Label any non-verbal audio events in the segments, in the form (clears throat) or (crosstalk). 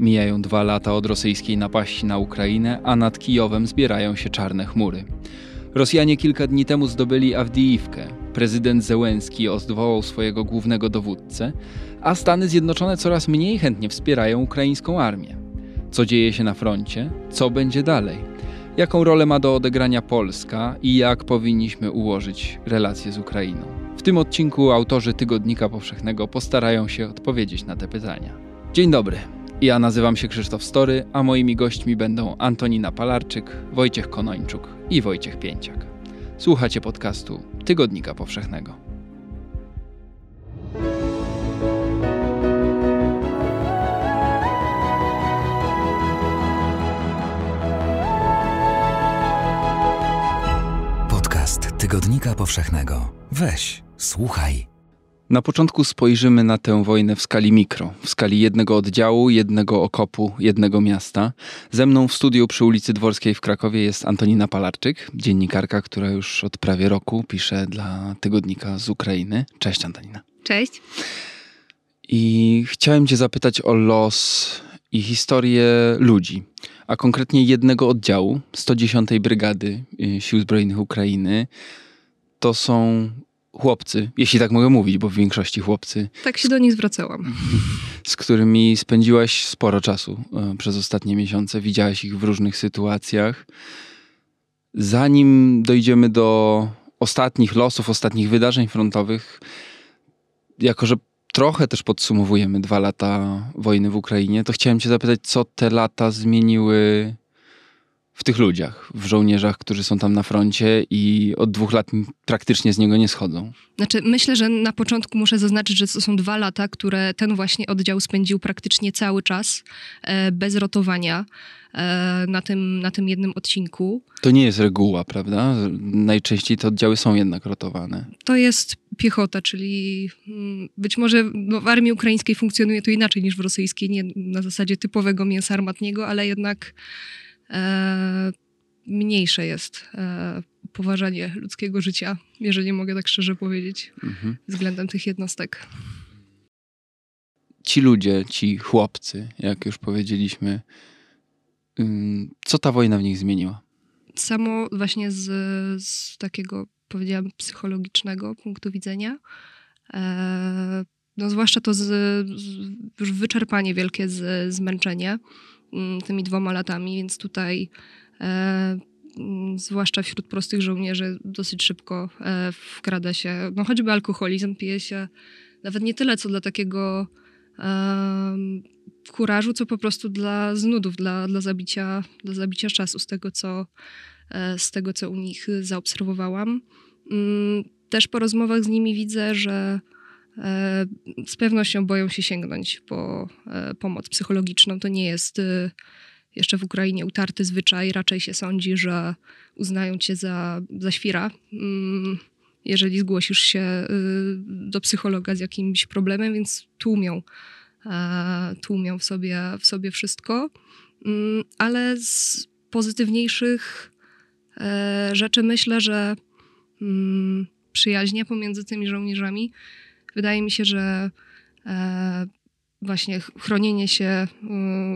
Mijają dwa lata od rosyjskiej napaści na Ukrainę, a nad Kijowem zbierają się czarne chmury. Rosjanie kilka dni temu zdobyli Awdijiwkę. Prezydent Zełenski odwołał swojego głównego dowódcę, a Stany Zjednoczone coraz mniej chętnie wspierają ukraińską armię. Co dzieje się na froncie? Co będzie dalej? Jaką rolę ma do odegrania Polska i jak powinniśmy ułożyć relacje z Ukrainą? W tym odcinku autorzy Tygodnika Powszechnego postarają się odpowiedzieć na te pytania. Dzień dobry. Ja nazywam się Krzysztof Story, a moimi gośćmi będą Antonina Palarczyk, Wojciech Konończuk i Wojciech Pięciak. Słuchacie podcastu Tygodnika Powszechnego. Podcast Tygodnika Powszechnego. Weź, słuchaj. Na początku spojrzymy na tę wojnę w skali mikro, w skali jednego oddziału, jednego okopu, jednego miasta. Ze mną w studiu przy ulicy Dworskiej w Krakowie jest Antonina Palarczyk, dziennikarka, która już od prawie roku pisze dla tygodnika z Ukrainy. Cześć Antonina. Cześć. I chciałem Cię zapytać o los i historię ludzi, a konkretnie jednego oddziału 110 Brygady y, Sił Zbrojnych Ukrainy. To są chłopcy, jeśli tak mogę mówić, bo w większości chłopcy, Tak się do nich zwracałam. z którymi spędziłaś sporo czasu e, przez ostatnie miesiące. Widziałaś ich w różnych sytuacjach. Zanim dojdziemy do ostatnich losów, ostatnich wydarzeń frontowych, jako że trochę też podsumowujemy dwa lata wojny w Ukrainie, to chciałem Cię zapytać, co te lata zmieniły w tych ludziach, w żołnierzach, którzy są tam na froncie i od dwóch lat praktycznie z niego nie schodzą. Znaczy, myślę, że na początku muszę zaznaczyć, że to są dwa lata, które ten właśnie oddział spędził praktycznie cały czas, e, bez rotowania e, na, tym, na tym jednym odcinku. To nie jest reguła, prawda? Najczęściej te oddziały są jednak rotowane. To jest piechota, czyli mm, być może no, w armii ukraińskiej funkcjonuje to inaczej niż w rosyjskiej, nie na zasadzie typowego mięsa armatniego, ale jednak mniejsze jest e, poważanie ludzkiego życia, jeżeli mogę tak szczerze powiedzieć, Mhm. względem tych jednostek. Ci ludzie, ci chłopcy, jak już powiedzieliśmy, co ta wojna w nich zmieniła? samo właśnie z, z takiego, powiedziałam, psychologicznego punktu widzenia. E, no zwłaszcza to z, z, już wyczerpanie wielkie, z, zmęczenie tymi dwoma latami, więc tutaj e, mm, zwłaszcza wśród prostych żołnierzy dosyć szybko e, wkrada się, no choćby alkoholizm, pije się nawet nie tyle co dla takiego em, kurażu, co po prostu dla znudów, dla, dla, zabicia, dla zabicia czasu, z tego, co, e, z tego, co u nich zaobserwowałam. Mm, Też po rozmowach z nimi widzę, że z pewnością boją się sięgnąć po e, pomoc psychologiczną. To nie jest e, jeszcze w Ukrainie utarty zwyczaj. Raczej się sądzi, że uznają cię za, za świra. Mm, jeżeli zgłosisz się do psychologa z jakimś problemem, więc tłumią, e, tłumią w sobie, w sobie wszystko. Mm, Ale z pozytywniejszych e, rzeczy myślę, że mm, przyjaźnie pomiędzy tymi żołnierzami. Wydaje mi się, że e, właśnie ch- chronienie się,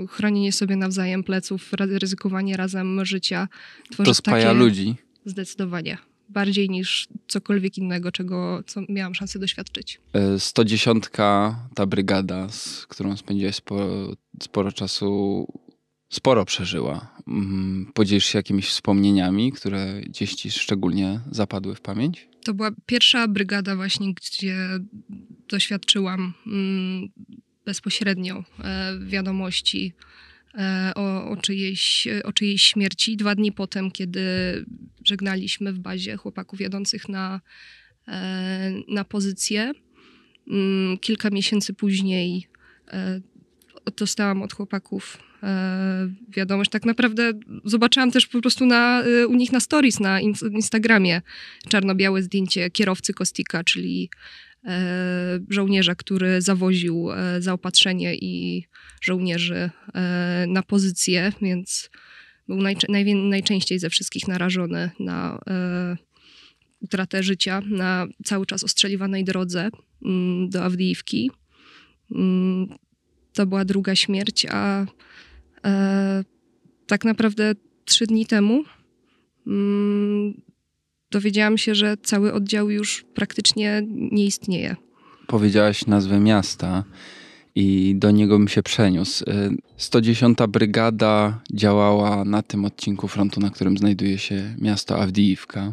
chronienie sobie nawzajem pleców, ryzykowanie razem życia tworzy To spaja takie... ludzi. Zdecydowanie. Bardziej niż cokolwiek innego, czego co miałam szansę doświadczyć. E, 110, ta brygada, z którą spędziłaś sporo, sporo czasu, sporo przeżyła. Podzielisz się jakimiś wspomnieniami, które gdzieś ci szczególnie zapadły w pamięć? To była pierwsza brygada właśnie, gdzie doświadczyłam mm, bezpośrednio e, wiadomości e, o, o, czyjejś, o czyjejś śmierci. Dwa dni potem, kiedy żegnaliśmy w bazie chłopaków jadących na, e, na pozycję, mm, kilka miesięcy później dostałam od chłopaków wiadomość. Tak naprawdę zobaczyłam też po prostu na, e, u nich na stories na in- Instagramie czarno-białe zdjęcie kierowcy Kostika, czyli e, żołnierza, który zawoził e, zaopatrzenie i żołnierzy e, na pozycję, więc był najczę- najczęściej ze wszystkich narażony na e, utratę życia na cały czas ostrzeliwanej drodze mm, do Awdijiwki. Mm, to była druga śmierć, a e, tak naprawdę trzy dni temu mm, dowiedziałam się, że cały oddział już praktycznie nie istnieje. Powiedziałaś nazwę miasta i do niego bym się przeniósł. 110. Y, Brygada działała na tym odcinku frontu, na którym znajduje się miasto Awdijiwka.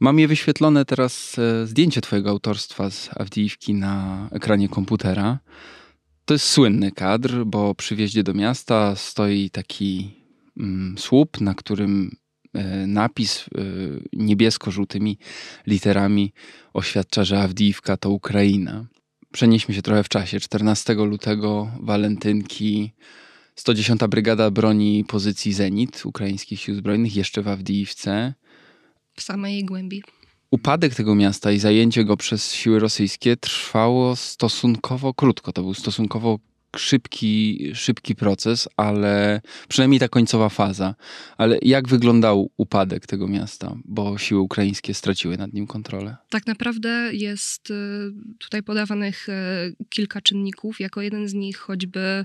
Mam je wyświetlone teraz e, zdjęcie twojego autorstwa z Awdijiwki na ekranie komputera. To jest słynny kadr, bo przy wjeździe do miasta stoi taki mm, słup, na którym e, napis e, niebiesko-żółtymi literami oświadcza, że Awdijiwka to Ukraina. Przenieśmy się trochę w czasie. 14 lutego walentynki 110. Brygada broni pozycji Zenit ukraińskich sił zbrojnych jeszcze w Awdijiwce. W samej głębi. Upadek tego miasta i zajęcie go przez siły rosyjskie trwało stosunkowo krótko. To był stosunkowo szybki, szybki proces, ale przynajmniej ta końcowa faza. Ale jak wyglądał upadek tego miasta, bo siły ukraińskie straciły nad nim kontrolę? Tak naprawdę jest y, tutaj podawanych y, kilka czynników. Jako jeden z nich choćby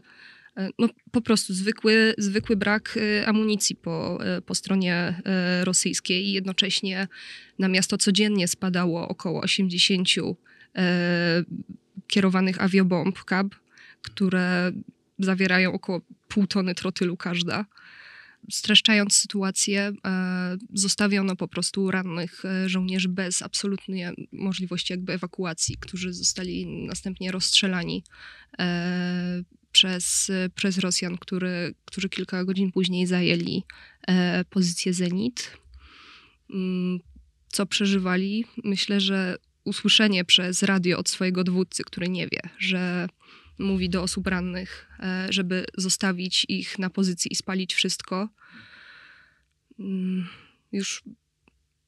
no, po prostu zwykły, zwykły brak amunicji po, po stronie rosyjskiej i jednocześnie na miasto codziennie spadało około 80 kierowanych awiobomb KAB, które zawierają około pół tony trotylu każda. Streszczając sytuację, e, zostawiono po prostu rannych e, żołnierzy bez absolutnie możliwości jakby ewakuacji, którzy zostali następnie rozstrzelani e, przez, przez Rosjan, który, którzy kilka godzin później zajęli pozycję Zenit. Mm, co przeżywali? Myślę, że usłyszenie przez radio od swojego dowódcy, który nie wie, że mówi do osób rannych, e, żeby zostawić ich na pozycji i spalić wszystko. Mm, już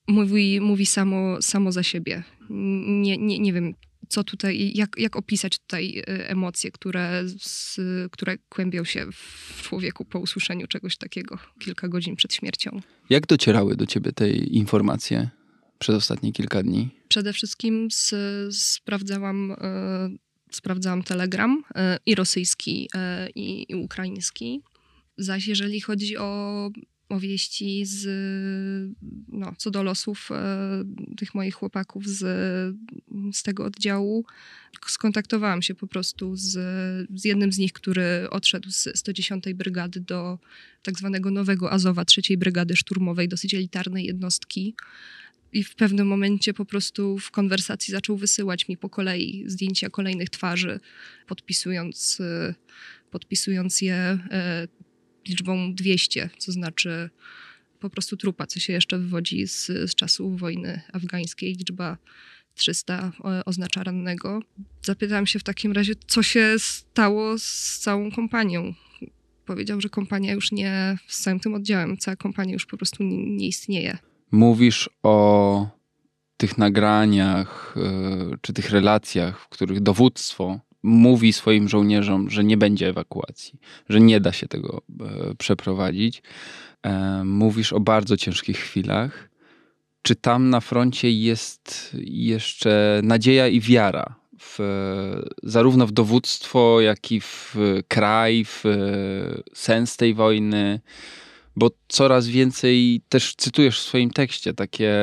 mówi, mówi samo, samo za siebie. Nie, nie, nie wiem, co tutaj, jak, jak opisać tutaj e, emocje, które, z, które kłębią się w człowieku po usłyszeniu czegoś takiego kilka godzin przed śmiercią. Jak docierały do ciebie te informacje przez ostatnie kilka dni? Przede wszystkim z, sprawdzałam e, sprawdzałam Telegram e, i rosyjski, i, i ukraiński. Zaś jeżeli chodzi o, o wieści z, no, co do losów e, tych moich chłopaków z, z tego oddziału, skontaktowałam się po prostu z, z jednym z nich, który odszedł z 110 Brygady do tak zwanego nowego Azowa, trzeciej Brygady Szturmowej, dosyć elitarnej jednostki. I w pewnym momencie po prostu w konwersacji zaczął wysyłać mi po kolei zdjęcia kolejnych twarzy, podpisując, y, podpisując je y, liczbą 200, co znaczy po prostu trupa, co się jeszcze wywodzi z, z czasu wojny afgańskiej. Liczba 300 oznacza rannego. Zapytałam się w takim razie, co się stało z całą kompanią. Powiedział, że kompania już nie, z całym tym oddziałem, cała kompania już po prostu nie, nie istnieje mówisz o tych nagraniach e, czy tych relacjach, w których dowództwo mówi swoim żołnierzom, że nie będzie ewakuacji, że nie da się tego e, przeprowadzić. E, mówisz o bardzo ciężkich chwilach. Czy tam na froncie jest jeszcze nadzieja i wiara w, zarówno w dowództwo, jak i w kraj, w sens tej wojny? Bo coraz więcej też cytujesz w swoim tekście takie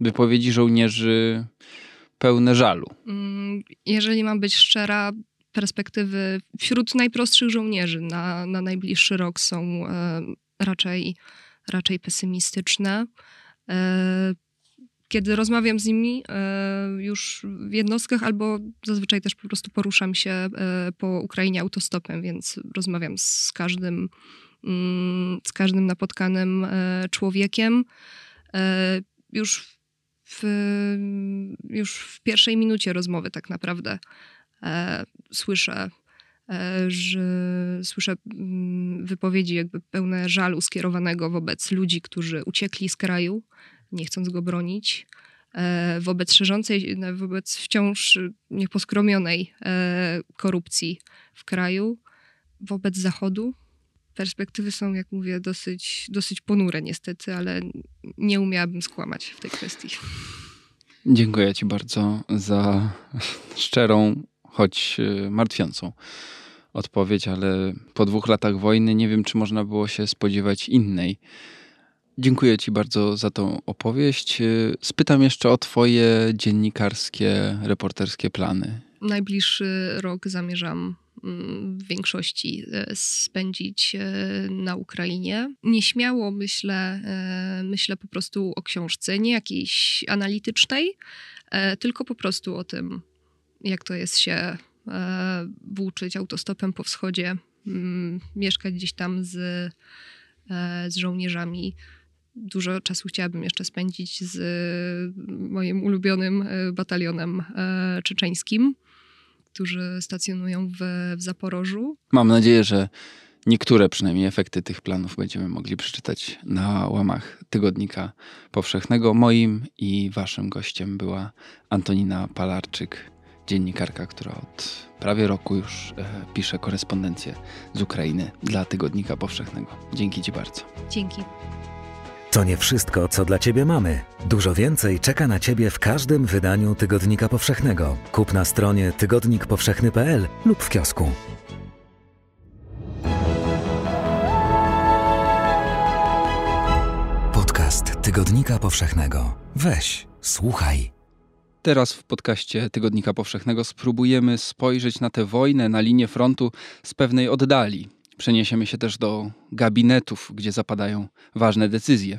wypowiedzi żołnierzy pełne żalu. Mm, jeżeli mam być szczera, perspektywy wśród najprostszych żołnierzy na, na najbliższy rok są e, raczej, raczej pesymistyczne. E, kiedy rozmawiam z nimi e, już w jednostkach, albo zazwyczaj też po prostu poruszam się po Ukrainie autostopem, więc rozmawiam z każdym Mm, z każdym napotkanym człowiekiem. Już w, już w pierwszej minucie rozmowy tak naprawdę e, słyszę, że słyszę mm, wypowiedzi jakby pełne żalu skierowanego wobec ludzi, którzy uciekli z kraju, nie chcąc go bronić, wobec szerzącej, wobec wciąż nieposkromionej korupcji w kraju, wobec Zachodu, perspektywy są, jak mówię, dosyć, dosyć ponure niestety, ale nie umiałabym skłamać w tej kwestii. Dziękuję Ci bardzo za szczerą, choć e, martwiącą odpowiedź, ale po dwóch latach wojny nie wiem, czy można było się spodziewać innej. Dziękuję Ci bardzo za tą opowieść. Spytam jeszcze o Twoje dziennikarskie, reporterskie plany. Najbliższy rok zamierzam w większości e, spędzić e, na Ukrainie. Nieśmiało myślę, e, myślę po prostu o książce, nie jakiejś analitycznej, tylko po prostu o tym, jak to jest się włóczyć autostopem po wschodzie, mm, mieszkać gdzieś tam z, z żołnierzami dużo czasu chciałabym jeszcze spędzić z moim ulubionym batalionem czeczeńskim, którzy stacjonują w, w Zaporożu. Mam nadzieję, że niektóre przynajmniej efekty tych planów będziemy mogli przeczytać na łamach Tygodnika Powszechnego. Moim i waszym gościem była Antonina Palarczyk, dziennikarka, która od prawie roku już e, pisze korespondencję z Ukrainy dla Tygodnika Powszechnego. Dzięki Ci bardzo. Dzięki. To nie wszystko, co dla Ciebie mamy. Dużo więcej czeka na Ciebie w każdym wydaniu Tygodnika Powszechnego. Kup na stronie tygodnikpowszechny.pl lub w kiosku. Podcast Tygodnika Powszechnego. Weź, słuchaj. Teraz w podcaście Tygodnika Powszechnego spróbujemy spojrzeć na tę wojnę na linię frontu z pewnej oddali Przeniesiemy się też do gabinetów, gdzie zapadają ważne decyzje.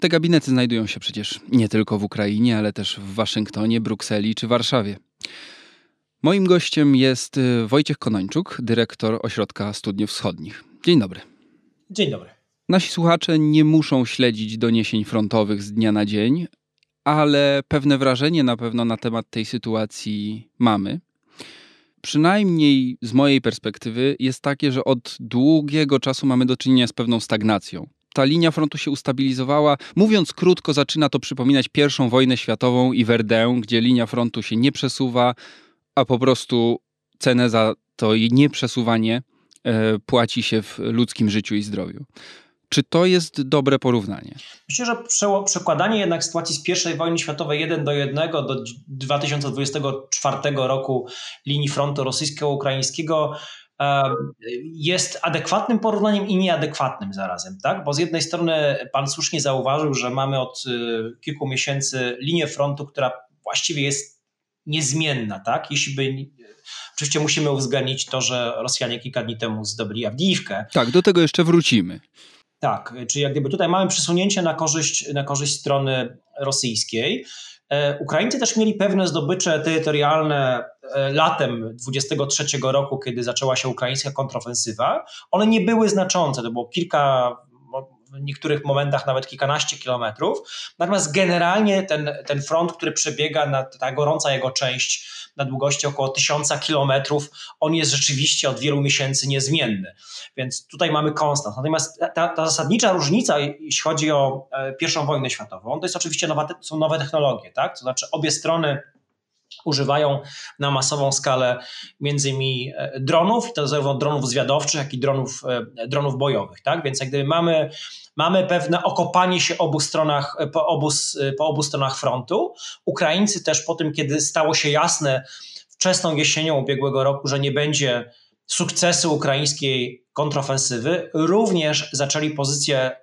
Te gabinety znajdują się przecież nie tylko w Ukrainie, ale też w Waszyngtonie, Brukseli czy Warszawie. Moim gościem jest y, Wojciech Konończuk, dyrektor Ośrodka Studiów Wschodnich. Dzień dobry. Dzień dobry. Nasi słuchacze nie muszą śledzić doniesień frontowych z dnia na dzień, ale pewne wrażenie na pewno na temat tej sytuacji mamy przynajmniej z mojej perspektywy, jest takie, że od długiego czasu mamy do czynienia z pewną stagnacją. Ta linia frontu się ustabilizowała. Mówiąc krótko, zaczyna to przypominać pierwszą wojnę światową i Verdun, gdzie linia frontu się nie przesuwa, a po prostu cenę za to nieprzesuwanie e, płaci się w ludzkim życiu i zdrowiu. Czy to jest dobre porównanie? Myślę, że przekładanie jednak sytuacji z I wojny światowej 1 do 1 do 2024 roku linii frontu rosyjsko-ukraińskiego jest adekwatnym porównaniem i nieadekwatnym zarazem, tak? Bo z jednej strony pan słusznie zauważył, że mamy od y, kilku miesięcy linię frontu, która właściwie jest niezmienna, tak? Jeśli by Oczywiście musimy uwzględnić to, że Rosjanie kilka dni temu zdobyli Awdijiwkę. Tak, do tego jeszcze wrócimy. Tak, czyli jak gdyby tutaj mamy przesunięcie na korzyść, na korzyść strony rosyjskiej. E, Ukraińcy też mieli pewne zdobycze terytorialne e, latem 23 roku, kiedy zaczęła się ukraińska kontrofensywa. One nie były znaczące, to było kilka, w niektórych momentach nawet kilkanaście kilometrów. Natomiast generalnie ten, ten front, który przebiega, ta gorąca jego część na długości około tysiąca kilometrów, on jest rzeczywiście od wielu miesięcy niezmienny. Więc tutaj mamy konstant. Natomiast ta, ta zasadnicza różnica, jeśli chodzi o e, pierwszą wojnę światową, to jest oczywiście nowa, są nowe technologie, tak? To znaczy obie strony używają na masową skalę między innymi e, dronów, i to zarówno dronów zwiadowczych, jak i dronów, e, dronów bojowych. Tak? Więc jak gdyby mamy, mamy pewne okopanie się obu stronach, e, po, obu, po obu stronach frontu. Ukraińcy też po tym, kiedy stało się jasne wczesną jesienią ubiegłego roku, że nie będzie sukcesu ukraińskiej kontrofensywy, również zaczęli pozycję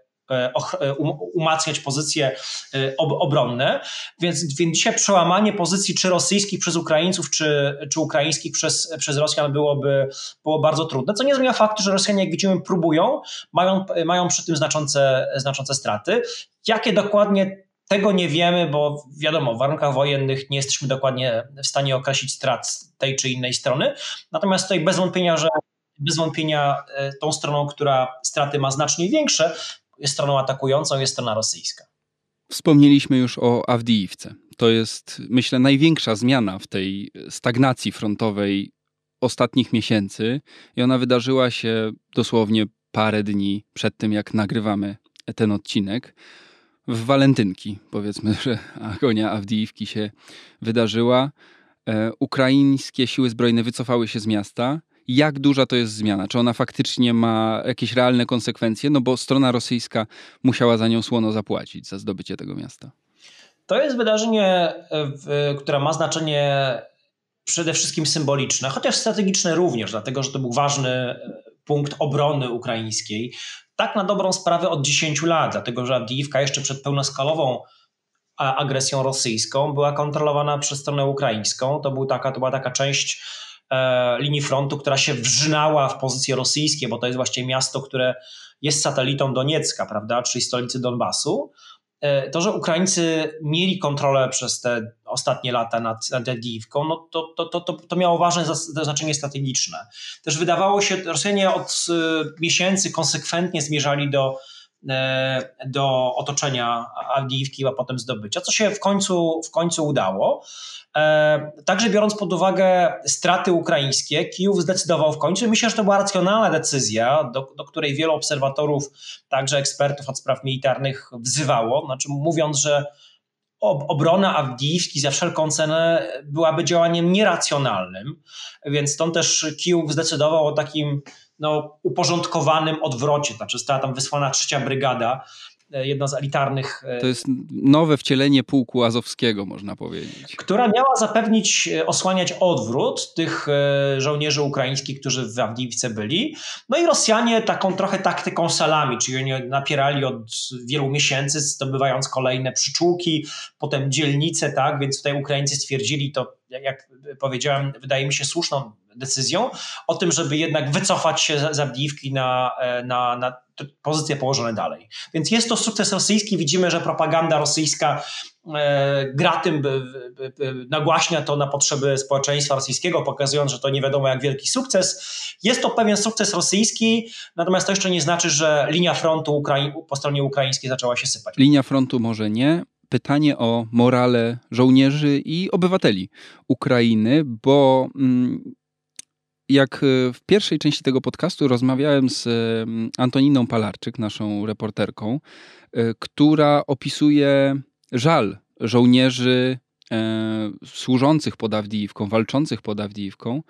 umacniać pozycje e, obronne. Więc, więc dzisiaj przełamanie pozycji czy rosyjskich przez Ukraińców, czy, czy ukraińskich przez, przez Rosjan byłoby było bardzo trudne, co nie zmienia faktu, że Rosjanie, jak widzimy, próbują, mają, mają przy tym znaczące, znaczące straty. Jakie dokładnie tego nie wiemy, bo wiadomo, w warunkach wojennych nie jesteśmy dokładnie w stanie określić strat tej czy innej strony. Natomiast tutaj bez wątpienia, że bez wątpienia tą stroną, która straty ma znacznie większe, jest stroną atakującą, jest strona rosyjska. Wspomnieliśmy już o Awdijiwce. To jest, myślę, największa zmiana w tej stagnacji frontowej ostatnich miesięcy i ona wydarzyła się dosłownie parę dni przed tym, jak nagrywamy ten odcinek. W walentynki, powiedzmy, (laughs) że agonia Awdijiwki się wydarzyła. E, ukraińskie siły zbrojne wycofały się z miasta jak duża to jest zmiana? Czy ona faktycznie ma jakieś realne konsekwencje? No bo strona rosyjska musiała za nią słono zapłacić, za zdobycie tego miasta. To jest wydarzenie, które ma znaczenie przede wszystkim symboliczne, chociaż strategiczne również, dlatego że to był ważny e, punkt obrony ukraińskiej. Tak na dobrą sprawę od 10 lat, dlatego że Avdiivka jeszcze przed pełnoskalową agresją rosyjską była kontrolowana przez stronę ukraińską. To, był taka, to była taka część e, linii frontu, która się wrzynała w pozycje rosyjskie, bo to jest właściwie miasto, które jest satelitą Doniecka, prawda, czyli stolicy Donbasu. E, to, że Ukraińcy mieli kontrolę przez te ostatnie lata nad, nad Adiwką, no to, to, to, to, miało ważne znaczenie strategiczne. Też wydawało się, Rosjanie od e, miesięcy konsekwentnie zmierzali do E, do otoczenia Awdijiwki, a potem zdobycia, co się w końcu, w końcu udało. E, także biorąc pod uwagę straty ukraińskie, Kijów zdecydował w końcu, myślę, że to była racjonalna decyzja, do, do której wielu obserwatorów, także ekspertów od spraw militarnych wzywało, znaczy mówiąc, że obrona Awdijiwki za wszelką cenę byłaby działaniem nieracjonalnym, więc stąd też Kijów zdecydował o takim no, uporządkowanym odwrocie. Znaczy została tam wysłana trzecia brygada, e, jedna z elitarnych. E, to jest nowe wcielenie pułku azowskiego, można powiedzieć. Która miała zapewnić, e, osłaniać odwrót tych żołnierzy ukraińskich, którzy w Awdijiwce byli. No i Rosjanie taką trochę taktyką salami, czyli oni napierali od wielu miesięcy, zdobywając kolejne przyczółki, potem dzielnice, tak, więc tutaj Ukraińcy stwierdzili to, jak powiedziałem, wydaje mi się słuszną decyzją o tym, żeby jednak wycofać się z Abdiivki na, e, na, na pozycje położone dalej. Więc jest to sukces rosyjski. Widzimy, że propaganda rosyjska e, gra tym, nagłaśnia to na potrzeby społeczeństwa rosyjskiego, pokazując, że to nie wiadomo jak wielki sukces. Jest to pewien sukces rosyjski, natomiast to jeszcze nie znaczy, że linia frontu Ukrai po stronie ukraińskiej zaczęła się sypać. Linia frontu może nie, pytanie o morale żołnierzy i obywateli Ukrainy, bo mm, jak e, w pierwszej części tego podcastu rozmawiałem z Antoniną Palarczyk, naszą reporterką, e, która opisuje żal żołnierzy e, służących pod Awdijiwką, walczących pod Awdijiwką,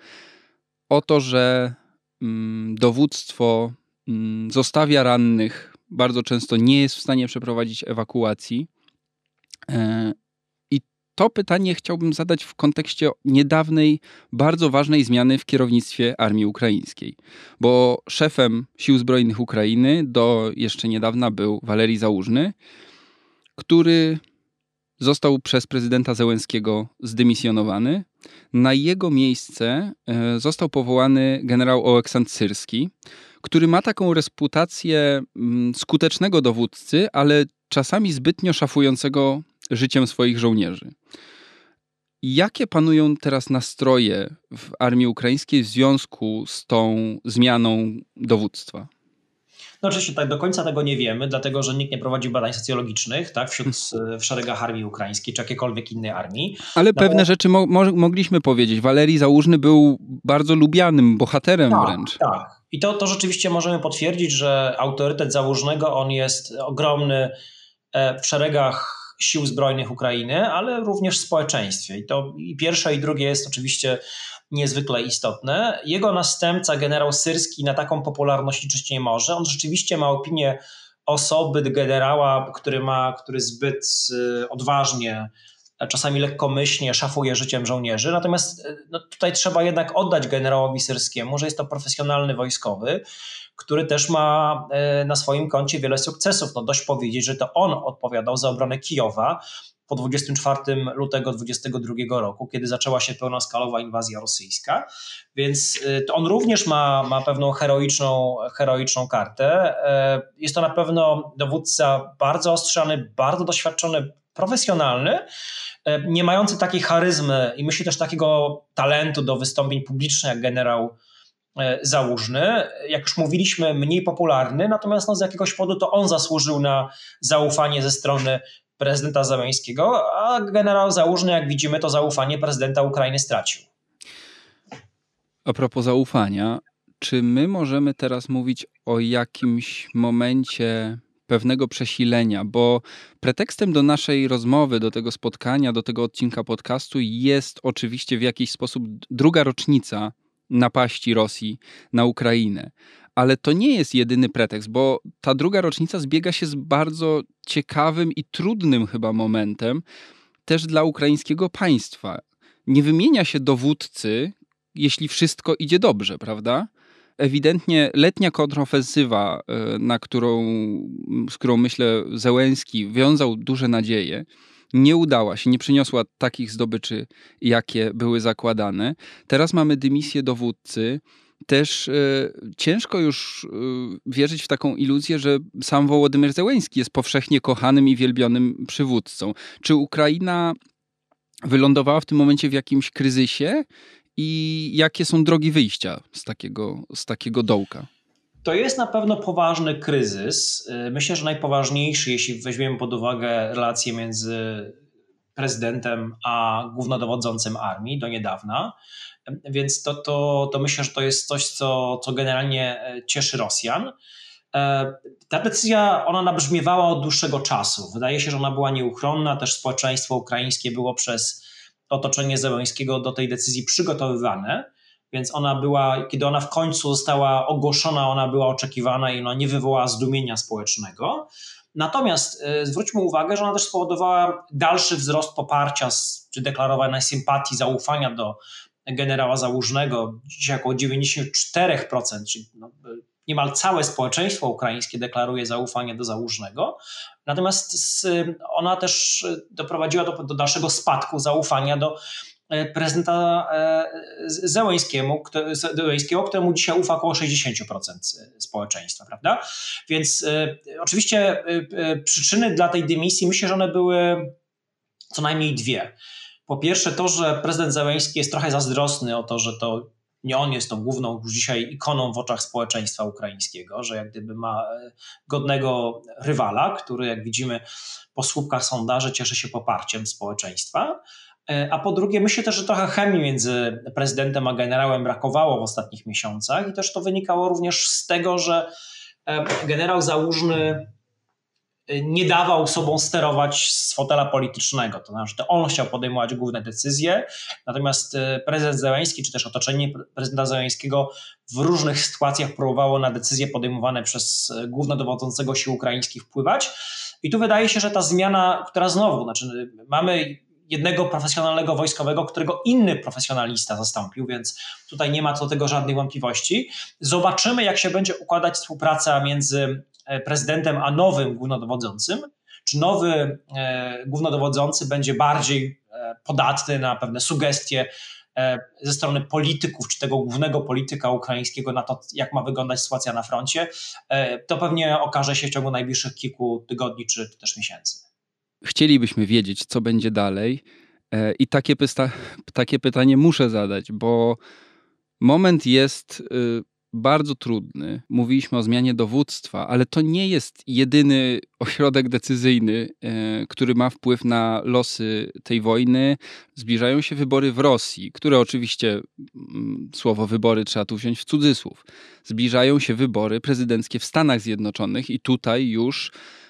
o to, że mm, dowództwo mm, zostawia rannych, bardzo często nie jest w stanie przeprowadzić ewakuacji to pytanie chciałbym zadać w kontekście niedawnej, bardzo ważnej zmiany w kierownictwie armii ukraińskiej. Bo szefem Sił Zbrojnych Ukrainy do jeszcze niedawna był Walerii Załużny, który został przez prezydenta Zełenskiego zdymisjonowany. Na jego miejsce e, został powołany generał Oleksandr Syrski, który ma taką reputację mm, skutecznego dowódcy, ale czasami zbytnio szafującego życiem swoich żołnierzy. Jakie panują teraz nastroje w armii ukraińskiej w związku z tą zmianą dowództwa? No oczywiście tak do końca tego nie wiemy, dlatego że nikt nie prowadzi badań socjologicznych tak, wśród, (laughs) w szeregach armii ukraińskiej czy jakiejkolwiek innej armii. Ale no, pewne rzeczy mo mogliśmy powiedzieć. Walerii Załużny był bardzo lubianym bohaterem tak, wręcz. Tak. I to, to rzeczywiście możemy potwierdzić, że autorytet Załużnego on jest ogromny e, w szeregach sił zbrojnych Ukrainy, ale również społeczeństwie. I to i pierwsze i drugie jest oczywiście niezwykle istotne. Jego następca, generał Syrski, na taką popularność liczyć nie może. On rzeczywiście ma opinię osoby generała, który ma, który zbyt y, odważnie czasami lekkomyślnie szafuje życiem żołnierzy. Natomiast y, no, tutaj trzeba jednak oddać generałowi Syrskiemu, że jest to profesjonalny wojskowy, który też ma e, na swoim koncie wiele sukcesów. No dość powiedzieć, że to on odpowiadał za obronę Kijowa po 24 lutego 2022 roku, kiedy zaczęła się pełnoskalowa inwazja rosyjska. Więc e, to on również ma, ma pewną heroiczną, heroiczną kartę. E, jest to na pewno dowódca bardzo ostrzany, bardzo doświadczony, profesjonalny, nie mający takiej charyzmy i myślę też takiego talentu do wystąpień publicznych jak generał E, Załużny, jak już mówiliśmy, mniej popularny, natomiast no, z jakiegoś powodu to on zasłużył na zaufanie ze strony prezydenta Zeleńskiego, a generał Załużny, jak widzimy, to zaufanie prezydenta Ukrainy stracił. A propos zaufania, czy my możemy teraz mówić o jakimś momencie pewnego przesilenia, bo pretekstem do naszej rozmowy, do tego spotkania, do tego odcinka podcastu jest oczywiście w jakiś sposób druga rocznica napaści Rosji na Ukrainę. Ale to nie jest jedyny pretekst, bo ta druga rocznica zbiega się z bardzo ciekawym i trudnym chyba momentem też dla ukraińskiego państwa. nie wymienia się dowódcy, jeśli wszystko idzie dobrze, prawda? Ewidentnie letnia kontrofensywa, e, na którą, z którą myślę Zełenski wiązał duże nadzieje, nie udała się, nie przyniosła takich zdobyczy, jakie były zakładane. Teraz mamy dymisję dowódcy. Też e, ciężko już e, wierzyć w taką iluzję, że sam Wołodymyr Zełenski jest powszechnie kochanym i wielbionym przywódcą. Czy Ukraina wylądowała w tym momencie w jakimś kryzysie i jakie są drogi wyjścia z takiego, z takiego dołka? To jest na pewno poważny kryzys. Myślę, że najpoważniejszy, jeśli weźmiemy pod uwagę relacje między prezydentem a głównodowodzącym armii do niedawna. Więc to, to, to myślę, że to jest coś, co, co generalnie cieszy Rosjan. Ta decyzja, ona nabrzmiewała od dłuższego czasu. Wydaje się, że ona była nieuchronna. Też społeczeństwo ukraińskie było przez otoczenie Zełęskiego do tej decyzji przygotowywane, więc ona była, kiedy ona w końcu została ogłoszona, ona była oczekiwana i ona nie wywołała zdumienia społecznego. Natomiast y, zwróćmy uwagę, że ona też spowodowała dalszy wzrost poparcia czy deklarowanej sympatii, zaufania do generała Załużnego. Dzisiaj około 94%, czyli no, niemal całe społeczeństwo ukraińskie deklaruje zaufanie do Załużnego. Natomiast ona też doprowadziła do, do dalszego spadku zaufania do e, prezydenta e, Zełęskiego, Zełęskiego, któremu dzisiaj ufa około 60% społeczeństwa, prawda? Więc e, oczywiście przyczyny dla tej dymisji, myślę, że one były co najmniej dwie. Po pierwsze to, że prezydent Zełęski jest trochę zazdrosny o to, że to nie on jest tą główną już dzisiaj ikoną w oczach społeczeństwa ukraińskiego, że jak gdyby ma e, godnego rywala, który jak widzimy po słupkach sondaży cieszy się poparciem społeczeństwa. E, a po drugie, myślę też, że trochę chemii między prezydentem a generałem brakowało w ostatnich miesiącach i też to wynikało również z tego, że e, generał Załużny nie dawał sobą sterować z fotela politycznego. To znaczy, to on chciał podejmować główne decyzje, natomiast e, prezydent Zełański, czy też otoczenie prezydenta Zełańskiego w różnych sytuacjach próbowało na decyzje podejmowane przez e, głównodowodzącego sił ukraińskich wpływać. I tu wydaje się, że ta zmiana, która znowu, znaczy mamy jednego profesjonalnego wojskowego, którego inny profesjonalista zastąpił, więc tutaj nie ma co do tego żadnych wątpliwości. Zobaczymy, jak się będzie układać współpraca między E, prezydentem, a nowym głównodowodzącym, czy nowy e, głównodowodzący będzie bardziej e, podatny na pewne sugestie ze strony polityków, czy tego głównego polityka ukraińskiego na to, jak ma wyglądać sytuacja na froncie, to pewnie okaże się w ciągu najbliższych kilku tygodni, czy też miesięcy. Chcielibyśmy wiedzieć, co będzie dalej. I takie, pysta- takie pytanie muszę zadać, bo moment jest y, bardzo trudny. Mówiliśmy o zmianie dowództwa, ale to nie jest jedyny ośrodek decyzyjny, e, który ma wpływ na losy tej wojny. Zbliżają się wybory w Rosji, które oczywiście mm, słowo wybory trzeba tu wziąć w cudzysłów. Zbliżają się wybory prezydenckie w Stanach Zjednoczonych i tutaj już e,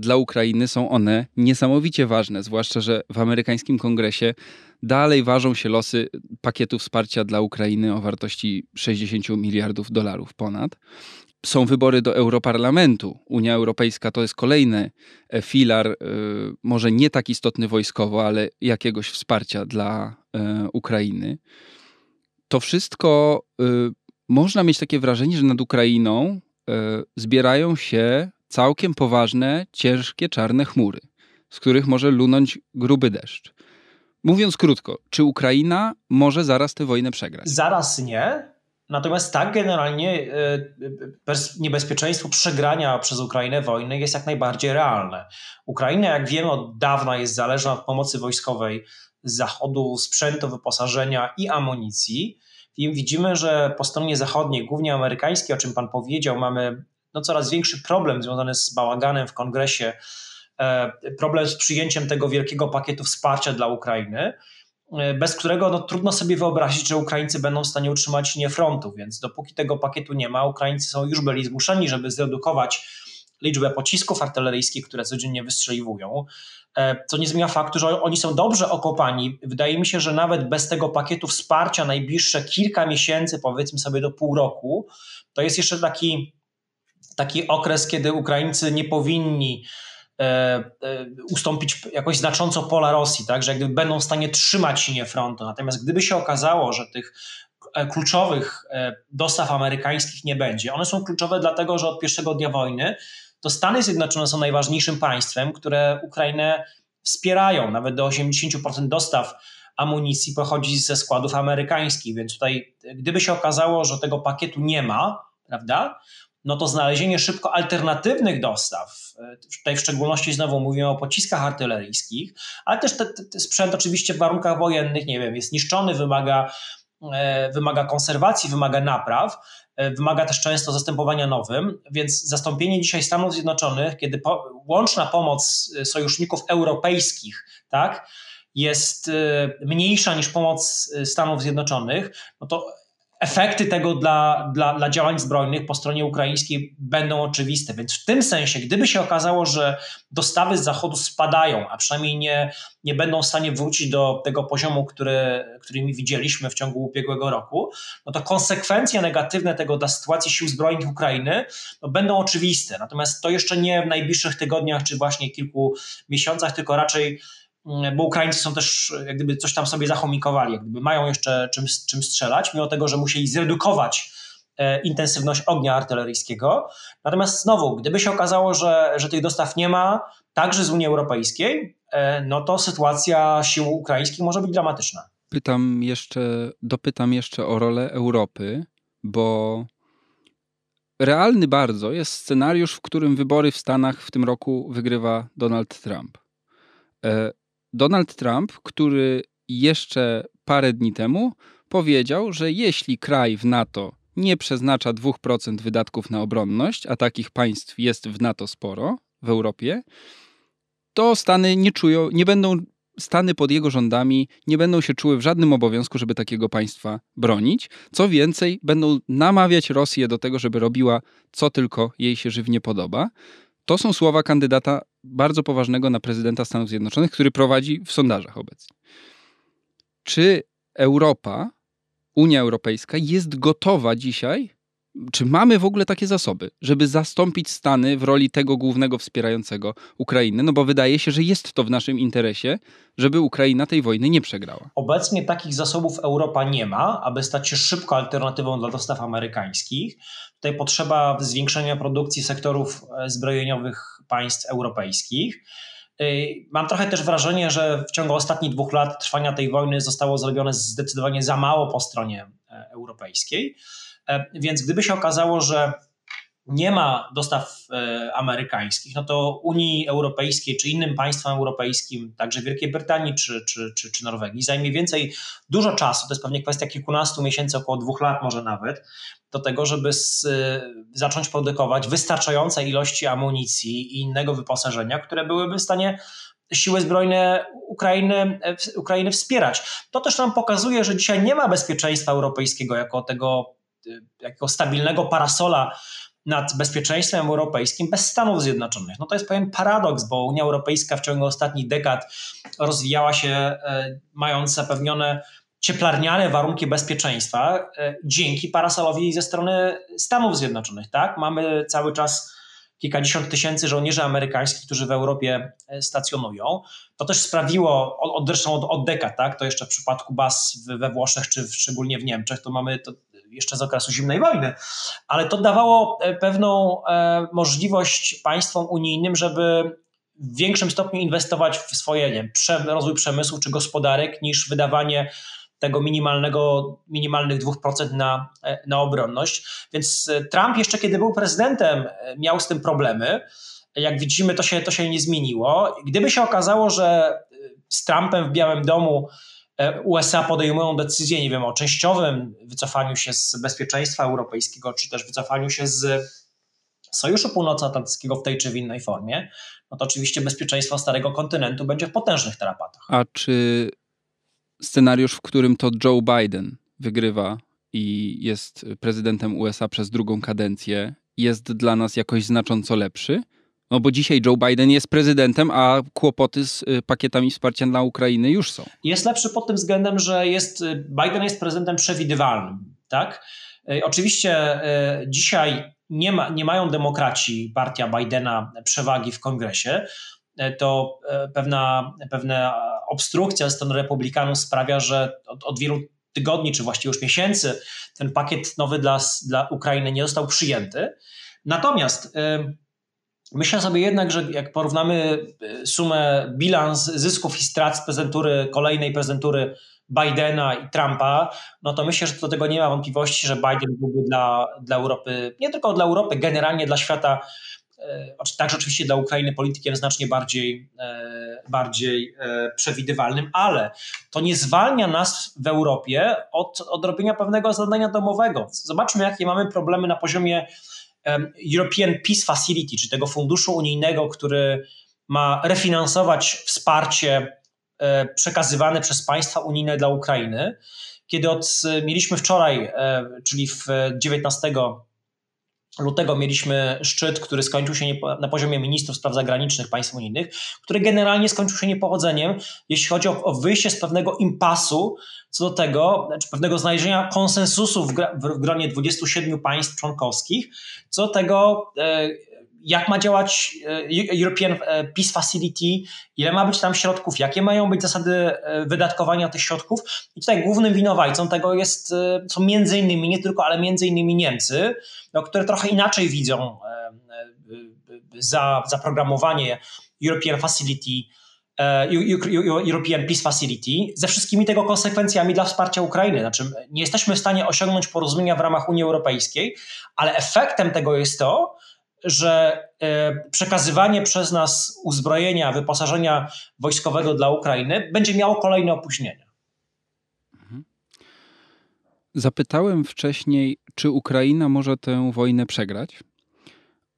dla Ukrainy są one niesamowicie ważne, zwłaszcza, że w amerykańskim kongresie Dalej ważą się losy pakietu wsparcia dla Ukrainy o wartości 60 miliardów dolarów ponad. Są wybory do Europarlamentu. Unia Europejska to jest kolejny e, filar, e, może nie tak istotny wojskowo, ale jakiegoś wsparcia dla e, Ukrainy. To wszystko można mieć takie wrażenie, że nad Ukrainą zbierają się całkiem poważne, ciężkie, czarne chmury, z których może lunąć gruby deszcz. Mówiąc krótko, czy Ukraina może zaraz tę wojnę przegrać? Zaraz nie. Natomiast tak, generalnie e, niebezpieczeństwo przegrania przez Ukrainę wojny jest jak najbardziej realne. Ukraina, jak wiemy, od dawna jest zależna od pomocy wojskowej z Zachodu, sprzętu, wyposażenia i amunicji. I widzimy, że po stronie zachodniej, głównie amerykańskiej, o czym Pan powiedział, mamy no, coraz większy problem związany z bałaganem w kongresie E, problem z przyjęciem tego wielkiego pakietu wsparcia dla Ukrainy, e, bez którego no, trudno sobie wyobrazić, że Ukraińcy będą w stanie utrzymać linię frontu, więc dopóki tego pakietu nie ma, Ukraińcy są już byli zmuszeni, żeby zredukować liczbę pocisków artyleryjskich, które codziennie wystrzeliwują, e, co nie zmienia faktu, że oni są dobrze okopani. Wydaje mi się, że nawet bez tego pakietu wsparcia najbliższe kilka miesięcy, powiedzmy sobie do pół roku, to jest jeszcze taki, taki okres, kiedy Ukraińcy nie powinni ustąpić jakoś znacząco pola Rosji, tak, że jakby będą w stanie trzymać linię frontu. Natomiast gdyby się okazało, że tych kluczowych dostaw amerykańskich nie będzie, one są kluczowe dlatego, że od pierwszego dnia wojny to Stany Zjednoczone są najważniejszym państwem, które Ukrainę wspierają. Nawet do 80% dostaw amunicji pochodzi ze składów amerykańskich, więc tutaj gdyby się okazało, że tego pakietu nie ma, prawda, no to znalezienie szybko alternatywnych dostaw, tutaj w szczególności znowu mówimy o pociskach artyleryjskich, ale też ten sprzęt oczywiście w warunkach wojennych, nie wiem, jest niszczony, wymaga, e, wymaga konserwacji, wymaga napraw, e, wymaga też często zastępowania nowym, więc zastąpienie dzisiaj Stanów Zjednoczonych, kiedy po, łączna pomoc sojuszników europejskich, tak, jest mniejsza niż pomoc Stanów Zjednoczonych, no to efekty tego dla, dla, dla działań zbrojnych po stronie ukraińskiej będą oczywiste. Więc w tym sensie, gdyby się okazało, że dostawy z Zachodu spadają, a przynajmniej nie, nie będą w stanie wrócić do tego poziomu, który, który widzieliśmy w ciągu ubiegłego roku, no to konsekwencje negatywne tego dla sytuacji sił zbrojnych Ukrainy no będą oczywiste. Natomiast to jeszcze nie w najbliższych tygodniach czy właśnie kilku miesiącach, tylko raczej bo Ukraińcy są też, jak gdyby coś tam sobie zachomikowali, jak gdyby mają jeszcze czym, czym strzelać, mimo tego, że musieli zredukować e, intensywność ognia artyleryjskiego. Natomiast znowu, gdyby się okazało, że, że tych dostaw nie ma, także z Unii Europejskiej, e, no to sytuacja sił ukraińskich może być dramatyczna. Pytam jeszcze, dopytam jeszcze o rolę Europy, bo realny bardzo jest scenariusz, w którym wybory w Stanach w tym roku wygrywa Donald Trump. Donald Trump, który jeszcze parę dni temu powiedział, że jeśli kraj w NATO nie przeznacza 2% wydatków na obronność, a takich państw jest w NATO sporo w Europie, to Stany nie czują, nie będą Stany pod jego rządami nie będą się czuły w żadnym obowiązku, żeby takiego państwa bronić. Co więcej, będą namawiać Rosję do tego, żeby robiła co tylko jej się żywnie podoba. To są słowa kandydata bardzo poważnego na prezydenta Stanów Zjednoczonych, który prowadzi w sondażach obecnie. Czy Europa, Unia Europejska jest gotowa dzisiaj czy mamy w ogóle takie zasoby, żeby zastąpić Stany w roli tego głównego wspierającego Ukrainę? No bo wydaje się, że jest to w naszym interesie, żeby Ukraina tej wojny nie przegrała. Obecnie takich zasobów Europa nie ma, aby stać się szybko alternatywą dla dostaw amerykańskich. Tutaj potrzeba zwiększenia produkcji sektorów e, zbrojeniowych państw europejskich. E, mam trochę też wrażenie, że w ciągu ostatnich dwóch lat trwania tej wojny zostało zrobione zdecydowanie za mało po stronie e, europejskiej. E, więc gdyby się okazało, że nie ma dostaw e, amerykańskich, no to Unii Europejskiej czy innym państwom europejskim, także Wielkiej Brytanii czy, czy, czy, czy Norwegii, zajmie więcej, dużo czasu, to jest pewnie kwestia kilkunastu miesięcy, około dwóch lat może nawet, do tego, żeby z, zacząć produkować wystarczające ilości amunicji i innego wyposażenia, które byłyby w stanie siły zbrojne Ukrainy, e, Ukrainy wspierać. To też nam pokazuje, że dzisiaj nie ma bezpieczeństwa europejskiego jako tego jakiego stabilnego parasola nad bezpieczeństwem europejskim bez Stanów Zjednoczonych. No to jest pewien paradoks, bo Unia Europejska w ciągu ostatnich dekad rozwijała się e, mając zapewnione cieplarniane warunki bezpieczeństwa e, dzięki parasolowi ze strony Stanów Zjednoczonych. Tak? Mamy cały czas kilkadziesiąt tysięcy żołnierzy amerykańskich, którzy w Europie e, stacjonują. To też sprawiło, od, zresztą od, od dekad, tak? to jeszcze w przypadku baz we Włoszech czy szczególnie w Niemczech, to mamy to jeszcze z okresu zimnej wojny, ale to dawało e, pewną e, możliwość państwom unijnym, żeby w większym stopniu inwestować w swoje nie rozwój przemysłu czy gospodarek niż wydawanie tego minimalnego, minimalnych 2% na, e, na obronność. Więc Trump jeszcze kiedy był prezydentem miał z tym problemy. Jak widzimy, to się, to się nie zmieniło. Gdyby się okazało, że z Trumpem w Białym Domu USA podejmują decyzję, nie wiem, o częściowym wycofaniu się z bezpieczeństwa europejskiego, czy też wycofaniu się z Sojuszu Północnoatlantyckiego w tej czy w innej formie, no to oczywiście bezpieczeństwo Starego Kontynentu będzie w potężnych tarapatach. A czy scenariusz, w którym to Joe Biden wygrywa i jest prezydentem USA przez drugą kadencję, jest dla nas jakoś znacząco lepszy? No bo dzisiaj Joe Biden jest prezydentem, a kłopoty z y, pakietami wsparcia dla Ukrainy już są. Jest lepszy pod tym względem, że jest, y, Biden jest prezydentem przewidywalnym, tak? Y, oczywiście dzisiaj nie, ma, nie mają demokraci, partia Bidena przewagi w kongresie, to pewna, pewna obstrukcja ze strony republikanów sprawia, że od, od wielu tygodni, czy właściwie już miesięcy, ten pakiet nowy dla, dla Ukrainy nie został przyjęty. Natomiast myślę sobie jednak, że jak porównamy sumę, bilans zysków i strat z prezentury, kolejnej prezentury Bidena i Trumpa, no to myślę, że do tego nie ma wątpliwości, że Biden byłby dla, dla Europy, nie tylko dla Europy, generalnie dla świata, e, także oczywiście dla Ukrainy politykiem znacznie bardziej, e, bardziej e, przewidywalnym, ale to nie zwalnia nas w Europie od odrobienia pewnego zadania domowego. Zobaczmy, jakie mamy problemy na poziomie European Peace Facility, czy tego funduszu unijnego, który ma refinansować wsparcie E, przekazywane przez państwa unijne dla Ukrainy. Kiedy od, mieliśmy wczoraj, e, czyli w 19 lutego mieliśmy szczyt, który skończył się na poziomie ministrów spraw zagranicznych państw unijnych, który generalnie skończył się niepowodzeniem, jeśli chodzi o, o wyjście z pewnego impasu co do tego, czy znaczy pewnego znalezienia konsensusu w, w gronie 27 państw członkowskich, co do tego, e, jak ma działać e, European e, Peace Facility, ile ma być tam środków, jakie mają być zasady e, wydatkowania tych środków. I tutaj głównym winowajcą tego jest, są między innymi, nie tylko, ale między innymi Niemcy, no, które trochę inaczej widzą za, zaprogramowanie European Facility, European Peace Facility, ze wszystkimi tego konsekwencjami dla wsparcia Ukrainy. Znaczy, nie jesteśmy w stanie osiągnąć porozumienia w ramach Unii Europejskiej, ale efektem tego jest to, że e, przekazywanie przez nas uzbrojenia, wyposażenia wojskowego dla Ukrainy będzie miało kolejne opóźnienia. Mhm. Zapytałem wcześniej, czy Ukraina może tę wojnę przegrać,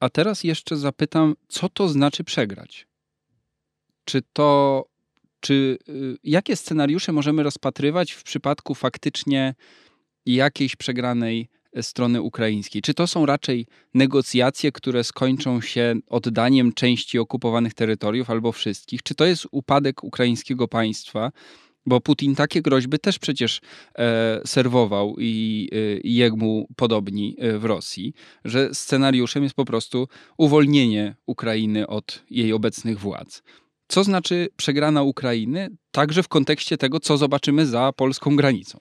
a teraz jeszcze zapytam, co to znaczy przegrać? Czy to, czy y, jakie scenariusze możemy rozpatrywać w przypadku faktycznie jakiejś przegranej strony ukraińskiej? Czy to są raczej negocjacje, które skończą się oddaniem części okupowanych terytoriów albo wszystkich? Czy to jest upadek ukraińskiego państwa? Bo Putin takie groźby też przecież e, serwował i, e, i jemu podobni e, w Rosji, że scenariuszem jest po prostu uwolnienie Ukrainy od jej obecnych władz. Co znaczy przegrana Ukrainy, także w kontekście tego, co zobaczymy za polską granicą?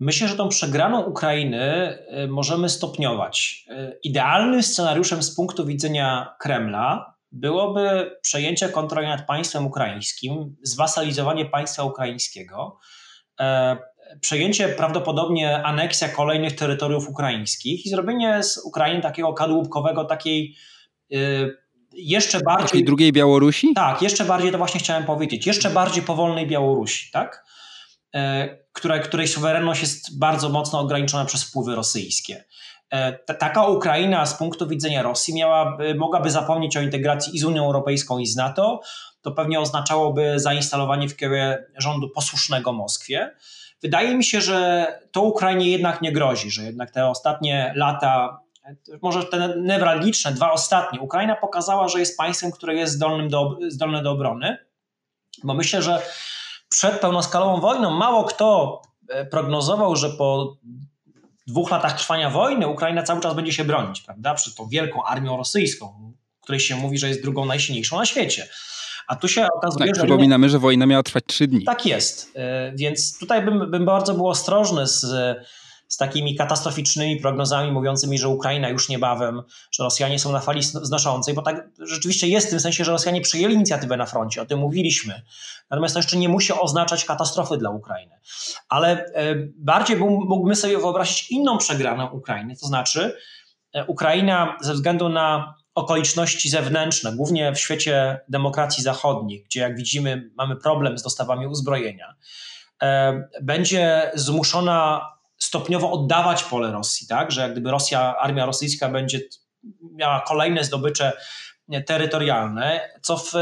Myślę, że tą przegraną Ukrainy y, możemy stopniować. Y, idealnym scenariuszem z punktu widzenia Kremla byłoby przejęcie kontroli nad państwem ukraińskim, zwasalizowanie państwa ukraińskiego, e, przejęcie prawdopodobnie aneksja kolejnych terytoriów ukraińskich i zrobienie z Ukrainy takiego kadłubkowego, takiej y, jeszcze bardziej. Takiej drugiej Białorusi? Tak, jeszcze bardziej to właśnie chciałem powiedzieć. Jeszcze bardziej powolnej Białorusi, tak? E, która, której suwerenność jest bardzo mocno ograniczona przez wpływy rosyjskie. E, taka Ukraina z punktu widzenia Rosji miałaby, mogłaby zapomnieć o integracji i z Unią Europejską, i z NATO. To pewnie oznaczałoby zainstalowanie w kierunku rządu posłusznego Moskwie. Wydaje mi się, że to Ukrainie jednak nie grozi, że jednak te ostatnie lata, może te newralgiczne, dwa ostatnie, Ukraina pokazała, że jest państwem, które jest zdolnym do, zdolne do obrony. Bo myślę, że przed pełnoskalową wojną mało kto e, prognozował, że po dwóch latach trwania wojny Ukraina cały czas będzie się bronić, prawda? Przed tą wielką armią rosyjską, której się mówi, że jest drugą najsilniejszą na świecie. A tu się okazuje, tak, że. Przypominamy, że wojna miała trwać trzy dni. Tak jest. E, więc tutaj bym, bym bardzo był ostrożny z z takimi katastroficznymi prognozami mówiącymi, że Ukraina już niebawem, że Rosjanie są na fali znoszącej, bo tak rzeczywiście jest w tym sensie, że Rosjanie przyjęli inicjatywę na froncie, o tym mówiliśmy. Natomiast to jeszcze nie musi oznaczać katastrofy dla Ukrainy. Ale e, bardziej mógłbym sobie wyobrazić inną przegraną Ukrainy, to znaczy e, Ukraina ze względu na okoliczności zewnętrzne, głównie w świecie demokracji zachodnich, gdzie jak widzimy mamy problem z dostawami uzbrojenia, e, będzie zmuszona stopniowo oddawać pole Rosji, tak? że jak gdyby Rosja, armia rosyjska będzie miała kolejne zdobycze terytorialne, co w,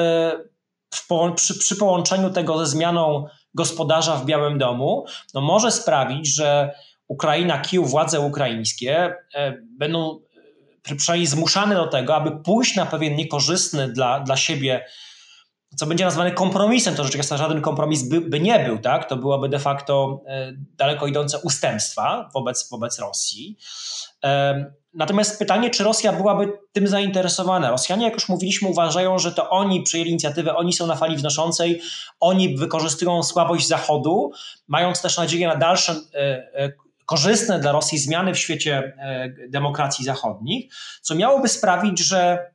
w przy, przy, połączeniu tego ze zmianą gospodarza w Białym Domu, no może sprawić, że Ukraina, Kijów, władze ukraińskie e, będą e, przynajmniej zmuszane do tego, aby pójść na pewien niekorzystny dla, dla siebie co będzie nazwane kompromisem, to rzeczywiście żaden kompromis by, by, nie był, tak? to byłoby de facto e, daleko idące ustępstwa wobec, wobec Rosji. Natomiast pytanie, czy Rosja byłaby tym zainteresowana? Rosjanie, jak już mówiliśmy, uważają, że to oni przyjęli inicjatywę, oni są na fali wznoszącej, oni wykorzystują słabość Zachodu, mając też nadzieję na dalsze e, e, korzystne dla Rosji zmiany w świecie demokracji zachodnich, co miałoby sprawić, że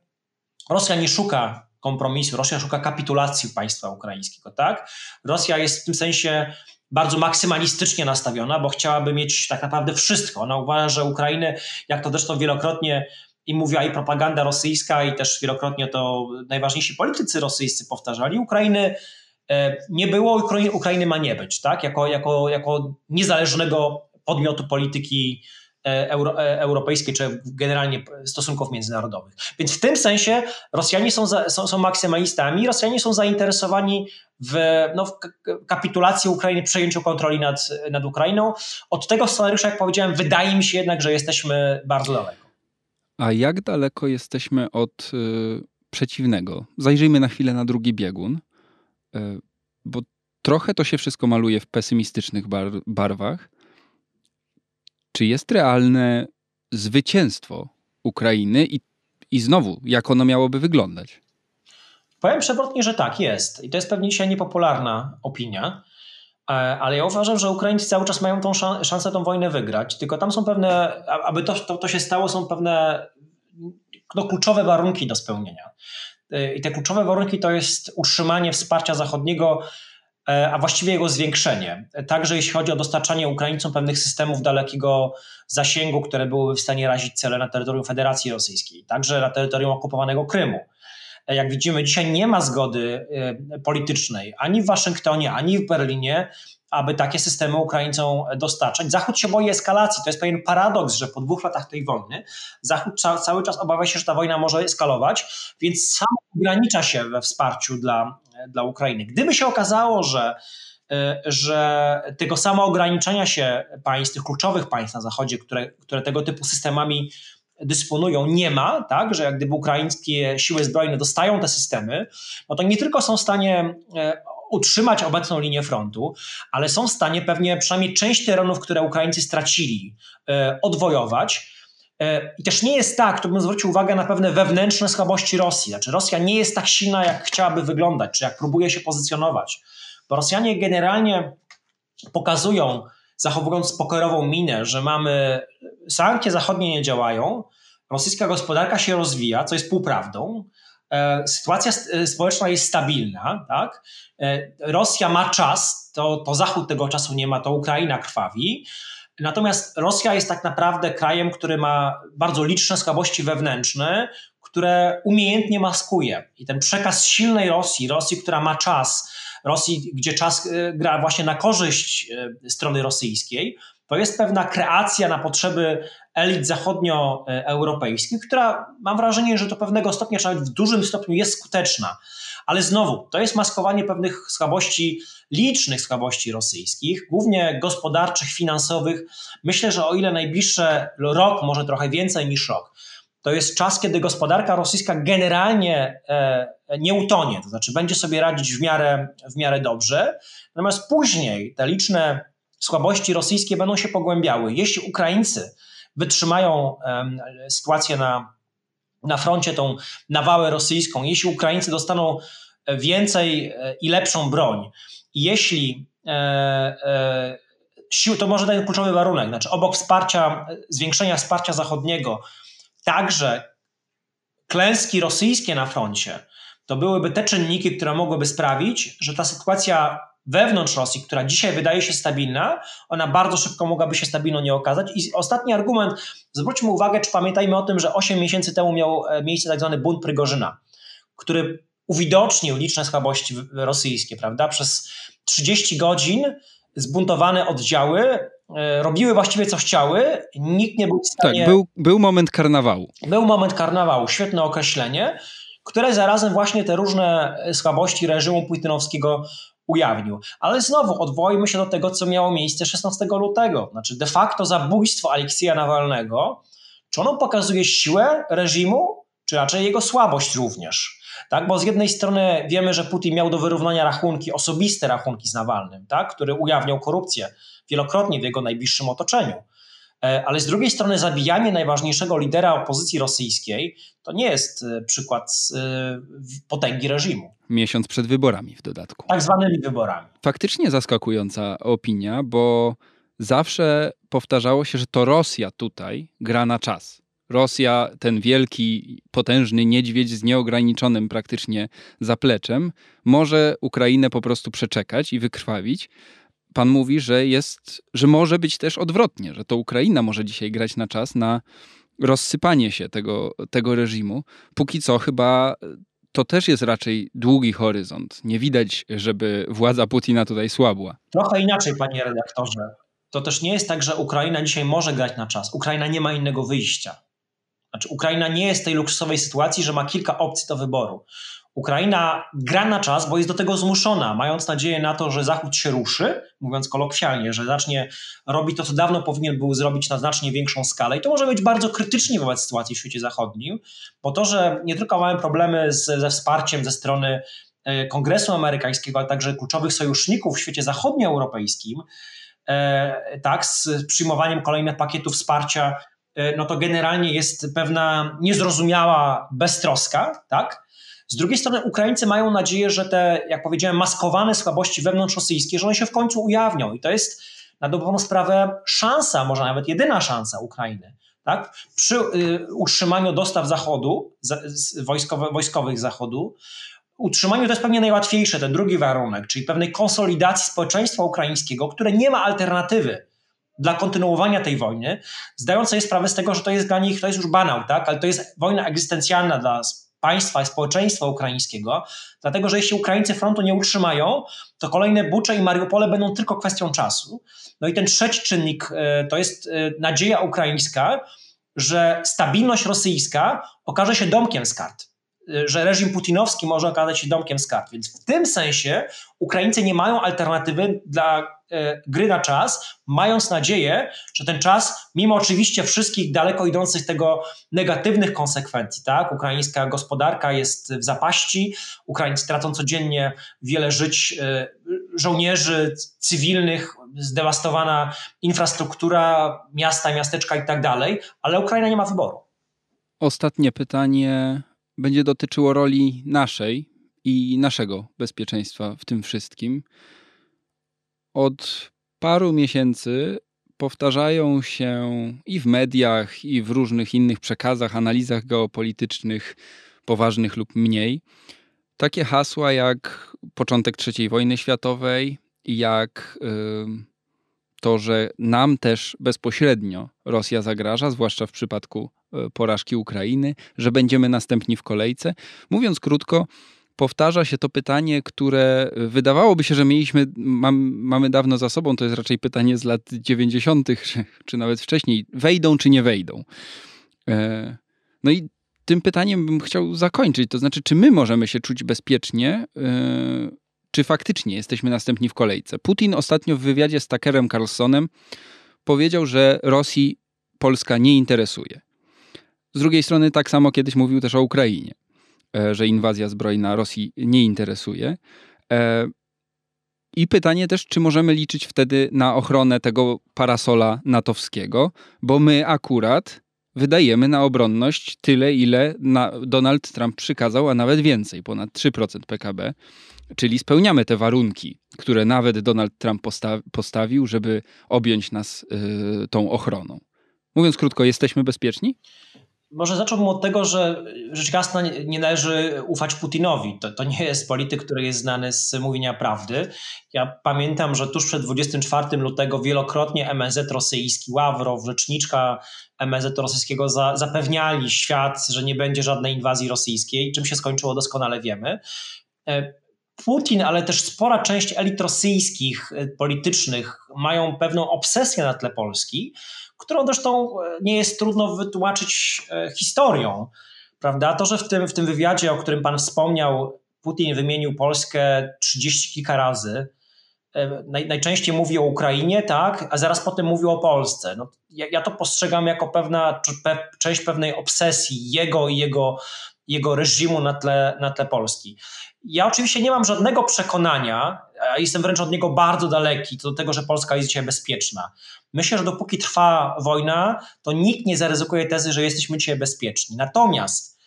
Rosja nie szuka kompromisu. Rosja szuka kapitulacji państwa ukraińskiego, tak? Rosja jest w tym sensie bardzo maksymalistycznie nastawiona, bo chciałaby mieć tak naprawdę wszystko. Ona uważa, że Ukrainę, jak to zresztą wielokrotnie i mówiła i propaganda rosyjska, i też wielokrotnie to najważniejsi politycy rosyjscy powtarzali, Ukrainy e, nie było, Ukrainy ma nie być, tak? Jako, jako, jako niezależnego podmiotu polityki euro, e, europejskiej, czy generalnie stosunków międzynarodowych. Więc w tym sensie Rosjanie są, za, są, są maksymalistami, Rosjanie są zainteresowani w, no, w kapitulacji Ukrainy, przejęciu kontroli nad, nad Ukrainą. Od tego scenariusza, jak powiedziałem, wydaje mi się jednak, że jesteśmy bardzo daleko. A jak daleko jesteśmy od y, przeciwnego? Zajrzyjmy na chwilę na drugi biegun, y, bo trochę to się wszystko maluje w pesymistycznych bar barwach czy jest realne zwycięstwo Ukrainy i, i znowu, jak ono miałoby wyglądać? Powiem przewrotnie, że tak, jest. I to jest pewnie dzisiaj niepopularna opinia, e, ale ja uważam, że Ukraińcy cały czas mają tą szansę tą wojnę wygrać, tylko tam są pewne, aby to, to, to się stało, są pewne no, kluczowe warunki do spełnienia. E, I te kluczowe warunki to jest utrzymanie wsparcia zachodniego a właściwie jego zwiększenie. Także jeśli chodzi o dostarczanie Ukraińcom pewnych systemów dalekiego zasięgu, które byłyby w stanie razić cele na terytorium Federacji Rosyjskiej, także na terytorium okupowanego Krymu. E, jak widzimy, dzisiaj nie ma zgody e, politycznej ani w Waszyngtonie, ani w Berlinie, aby takie systemy Ukraińcom dostarczać. Zachód się boi eskalacji. To jest pewien paradoks, że po dwóch latach tej wojny Zachód cały czas obawia się, że ta wojna może eskalować, więc sam ogranicza się we wsparciu dla, dla Ukrainy. Gdyby się okazało, że e, że tego samo ograniczenia się państw, tych kluczowych państw na Zachodzie, które, które tego typu systemami dysponują, nie ma, tak, że jak gdyby ukraińskie siły zbrojne dostają te systemy, no to nie tylko są w stanie e, utrzymać obecną linię frontu, ale są w stanie pewnie przynajmniej część terenów, które Ukraińcy stracili, e, odwojować. E, I też nie jest tak, to bym zwrócił uwagę na pewne wewnętrzne słabości Rosji. Znaczy, Rosja nie jest tak silna, jak chciałaby wyglądać, czy jak próbuje się pozycjonować. Bo Rosjanie generalnie pokazują, zachowując pokorową minę, że mamy sankcje zachodnie nie działają, rosyjska gospodarka się rozwija, co jest półprawdą. E, sytuacja e, społeczna jest stabilna, tak? E, Rosja ma czas, to, to Zachód tego czasu nie ma, to Ukraina krwawi. Natomiast Rosja jest tak naprawdę krajem, który ma bardzo liczne słabości wewnętrzne, które umiejętnie maskuje. I ten przekaz silnej Rosji, Rosji, która ma czas, Rosji, gdzie czas gra właśnie na korzyść strony rosyjskiej, to jest pewna kreacja na potrzeby elit zachodnioeuropejskich, która mam wrażenie, że do pewnego stopnia, czy nawet w dużym stopniu jest skuteczna. Ale znowu, to jest maskowanie pewnych słabości, licznych słabości rosyjskich, głównie gospodarczych, finansowych. Myślę, że o ile najbliższy rok, może trochę więcej niż rok, to jest czas, kiedy gospodarka rosyjska generalnie e, nie utonie, to znaczy będzie sobie radzić w miarę, w miarę dobrze. Natomiast później te liczne słabości rosyjskie będą się pogłębiały. Jeśli Ukraińcy wytrzymają sytuację na, na froncie, tą nawałę rosyjską, jeśli Ukraińcy dostaną więcej e, i lepszą broń, jeśli e, e, sił, to może ten kluczowy warunek, znaczy obok wsparcia, zwiększenia wsparcia zachodniego, także klęski rosyjskie na froncie, to byłyby te czynniki, które mogłyby sprawić, że ta sytuacja wewnątrz Rosji, która dzisiaj wydaje się stabilna, ona bardzo szybko mogłaby się stabilną nie okazać. I ostatni argument, zwróćmy uwagę, czy pamiętajmy o tym, że 8 miesięcy temu miał e, miejsce tak zwany bunt Prygorzyna, który uwidocznił liczne słabości rosyjskie, prawda? Przez 30 godzin zbuntowane oddziały e, robiły właściwie co chciały, nikt nie był w stanie... Tak, był, był moment karnawału. Był moment karnawału, świetne określenie, które zarazem właśnie te różne słabości reżimu putinowskiego ujawnił. Ale znowu odwołajmy się do tego, co miało miejsce 16 lutego. Znaczy de facto zabójstwo Aleksija Nawalnego, czy ono pokazuje siłę reżimu, czy raczej jego słabość również? Tak? Bo z jednej strony wiemy, że Putin miał do wyrównania rachunki, osobiste rachunki z Nawalnym, tak? który ujawniał korupcję wielokrotnie w jego najbliższym otoczeniu. E, ale z drugiej strony zabijanie najważniejszego lidera opozycji rosyjskiej to nie jest e, przykład e, potęgi reżimu. Miesiąc przed wyborami w dodatku. Tak zwanymi wyborami. Faktycznie zaskakująca opinia, bo zawsze powtarzało się, że to Rosja tutaj gra na czas. Rosja, ten wielki, potężny niedźwiedź z nieograniczonym praktycznie zapleczem, może Ukrainę po prostu przeczekać i wykrwawić, pan mówi, że jest, że może być też odwrotnie, że to Ukraina może dzisiaj grać na czas na rozsypanie się tego, tego reżimu. Póki co chyba to też jest raczej długi horyzont. Nie widać, żeby władza Putina tutaj słabła. Trochę inaczej, panie redaktorze. To też nie jest tak, że Ukraina dzisiaj może grać na czas. Ukraina nie ma innego wyjścia. Znaczy, Ukraina nie jest w tej luksusowej sytuacji, że ma kilka opcji do wyboru. Ukraina gra na czas, bo jest do tego zmuszona, mając nadzieję na to, że Zachód się ruszy, mówiąc kolokwialnie, że zacznie robić to, co dawno powinien był zrobić na znacznie większą skalę. I to może być bardzo krytycznie wobec sytuacji w świecie zachodnim, bo to, że nie tylko mamy problemy z, ze wsparciem ze strony e, Kongresu Amerykańskiego, ale także kluczowych sojuszników w świecie zachodnioeuropejskim, e, tak, z przyjmowaniem kolejnych pakietów wsparcia, e, no to generalnie jest pewna niezrozumiała beztroska, tak? Z drugiej strony Ukraińcy mają nadzieję, że te, jak powiedziałem, maskowane słabości wewnątrzrosyjskie, że one się w końcu ujawnią i to jest na dobrą sprawę szansa, może nawet jedyna szansa Ukrainy. Tak? Przy y, utrzymaniu dostaw Zachodu, wojskowe, wojskowych Zachodu, utrzymaniu to jest pewnie najłatwiejsze, ten drugi warunek, czyli pewnej konsolidacji społeczeństwa ukraińskiego, które nie ma alternatywy dla kontynuowania tej wojny, zdając sobie sprawę z tego, że to jest dla nich, to jest już banał, tak? ale to jest wojna egzystencjalna dla państwa i społeczeństwa ukraińskiego, dlatego że jeśli Ukraińcy frontu nie utrzymają, to kolejne Bucze i Mariupole będą tylko kwestią czasu. No i ten trzeci czynnik e, to jest e, nadzieja ukraińska, że stabilność rosyjska okaże się domkiem z kart że reżim putinowski może okazać się domkiem z kart. Więc w tym sensie Ukraińcy nie mają alternatywy dla e, gry na czas, mając nadzieję, że ten czas, mimo oczywiście wszystkich daleko idących tego negatywnych konsekwencji, tak? Ukraińska gospodarka jest w zapaści, Ukraińcy tracą codziennie wiele żyć e, żołnierzy cywilnych, zdewastowana infrastruktura, miasta, miasteczka i tak dalej, ale Ukraina nie ma wyboru. Ostatnie pytanie będzie dotyczyło roli naszej i naszego bezpieczeństwa w tym wszystkim. Od paru miesięcy powtarzają się i w mediach, i w różnych innych przekazach, analizach geopolitycznych, poważnych lub mniej, takie hasła jak początek III wojny światowej, jak yy, to, że nam też bezpośrednio Rosja zagraża, zwłaszcza w przypadku E, porażki Ukrainy, że będziemy następni w kolejce. Mówiąc krótko, powtarza się to pytanie, które wydawałoby się, że mieliśmy, mam, mamy dawno za sobą, to jest raczej pytanie z lat 90., czy, czy nawet wcześniej, wejdą czy nie wejdą. E, no i tym pytaniem bym chciał zakończyć, to znaczy, czy my możemy się czuć bezpiecznie, e, czy faktycznie jesteśmy następni w kolejce. Putin ostatnio w wywiadzie z Tuckerem Carlsonem powiedział, że Rosji Polska nie interesuje. Z drugiej strony tak samo kiedyś mówił też o Ukrainie, e, że inwazja zbrojna Rosji nie interesuje. E, I pytanie też, czy możemy liczyć wtedy na ochronę tego parasola natowskiego, bo my akurat wydajemy na obronność tyle, ile Donald Trump przykazał, a nawet więcej, ponad 3% PKB. Czyli spełniamy te warunki, które nawet Donald Trump posta postawił, żeby objąć nas y, tą ochroną. Mówiąc krótko, jesteśmy bezpieczni? Może zacząłbym od tego, że rzecz jasna nie należy ufać Putinowi. To, to nie jest polityk, który jest znany z mówienia prawdy. Ja pamiętam, że tuż przed 24 lutego wielokrotnie MSZ rosyjski, Ławrow, rzeczniczka MSZ rosyjskiego za, zapewniali świat, że nie będzie żadnej inwazji rosyjskiej. Czym się skończyło doskonale wiemy. E, Putin, ale też spora część elit rosyjskich, e, politycznych mają pewną obsesję na tle Polski, którą zresztą e, nie jest trudno wytłumaczyć e, historią. Prawda? To, że w tym, w tym wywiadzie, o którym Pan wspomniał, Putin wymienił Polskę trzydzieści kilka razy, e, Naj, najczęściej mówi o Ukrainie, tak, a zaraz potem mówi o Polsce. No, ja, ja to postrzegam jako pewna pe, część pewnej obsesji jego i jego, jego reżimu na tle, na tle Polski. Ja oczywiście nie mam żadnego przekonania, a jestem wręcz od niego bardzo daleki, do tego, że Polska jest dzisiaj bezpieczna. Myślę, że dopóki trwa wojna, to nikt nie zaryzykuje tezy, że jesteśmy dzisiaj bezpieczni. Natomiast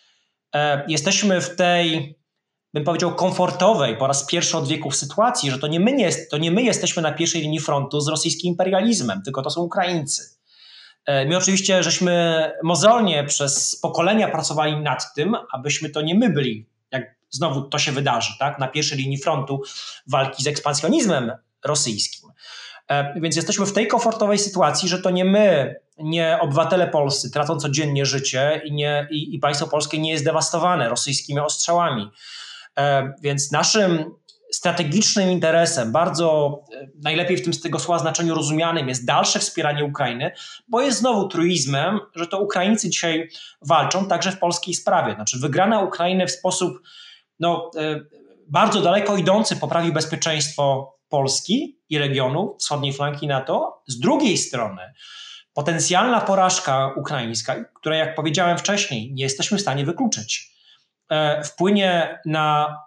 e, jesteśmy w tej, bym powiedział, komfortowej po raz pierwszy od wieków sytuacji, że to nie, my nie, to nie my jesteśmy na pierwszej linii frontu z rosyjskim imperializmem, tylko to są Ukraińcy. E, my oczywiście żeśmy mozolnie przez pokolenia pracowali nad tym, abyśmy to nie my byli, znowu to się wydarzy, tak, na pierwszej linii frontu walki z ekspansjonizmem rosyjskim. E, więc jesteśmy w tej komfortowej sytuacji, że to nie my, nie obywatele polscy tracą codziennie życie i, nie, i, i państwo polskie nie jest dewastowane rosyjskimi ostrzałami. E, więc naszym strategicznym interesem, bardzo e, najlepiej w tym z tego słowa znaczeniu rozumianym jest dalsze wspieranie Ukrainy, bo jest znowu truizmem, że to Ukraińcy dzisiaj walczą także w polskiej sprawie. Znaczy wygrana Ukrainy w sposób no, bardzo daleko idący poprawi bezpieczeństwo Polski i regionu wschodniej flanki NATO. Z drugiej strony potencjalna porażka ukraińska, której jak powiedziałem wcześniej, nie jesteśmy w stanie wykluczyć, e, wpłynie na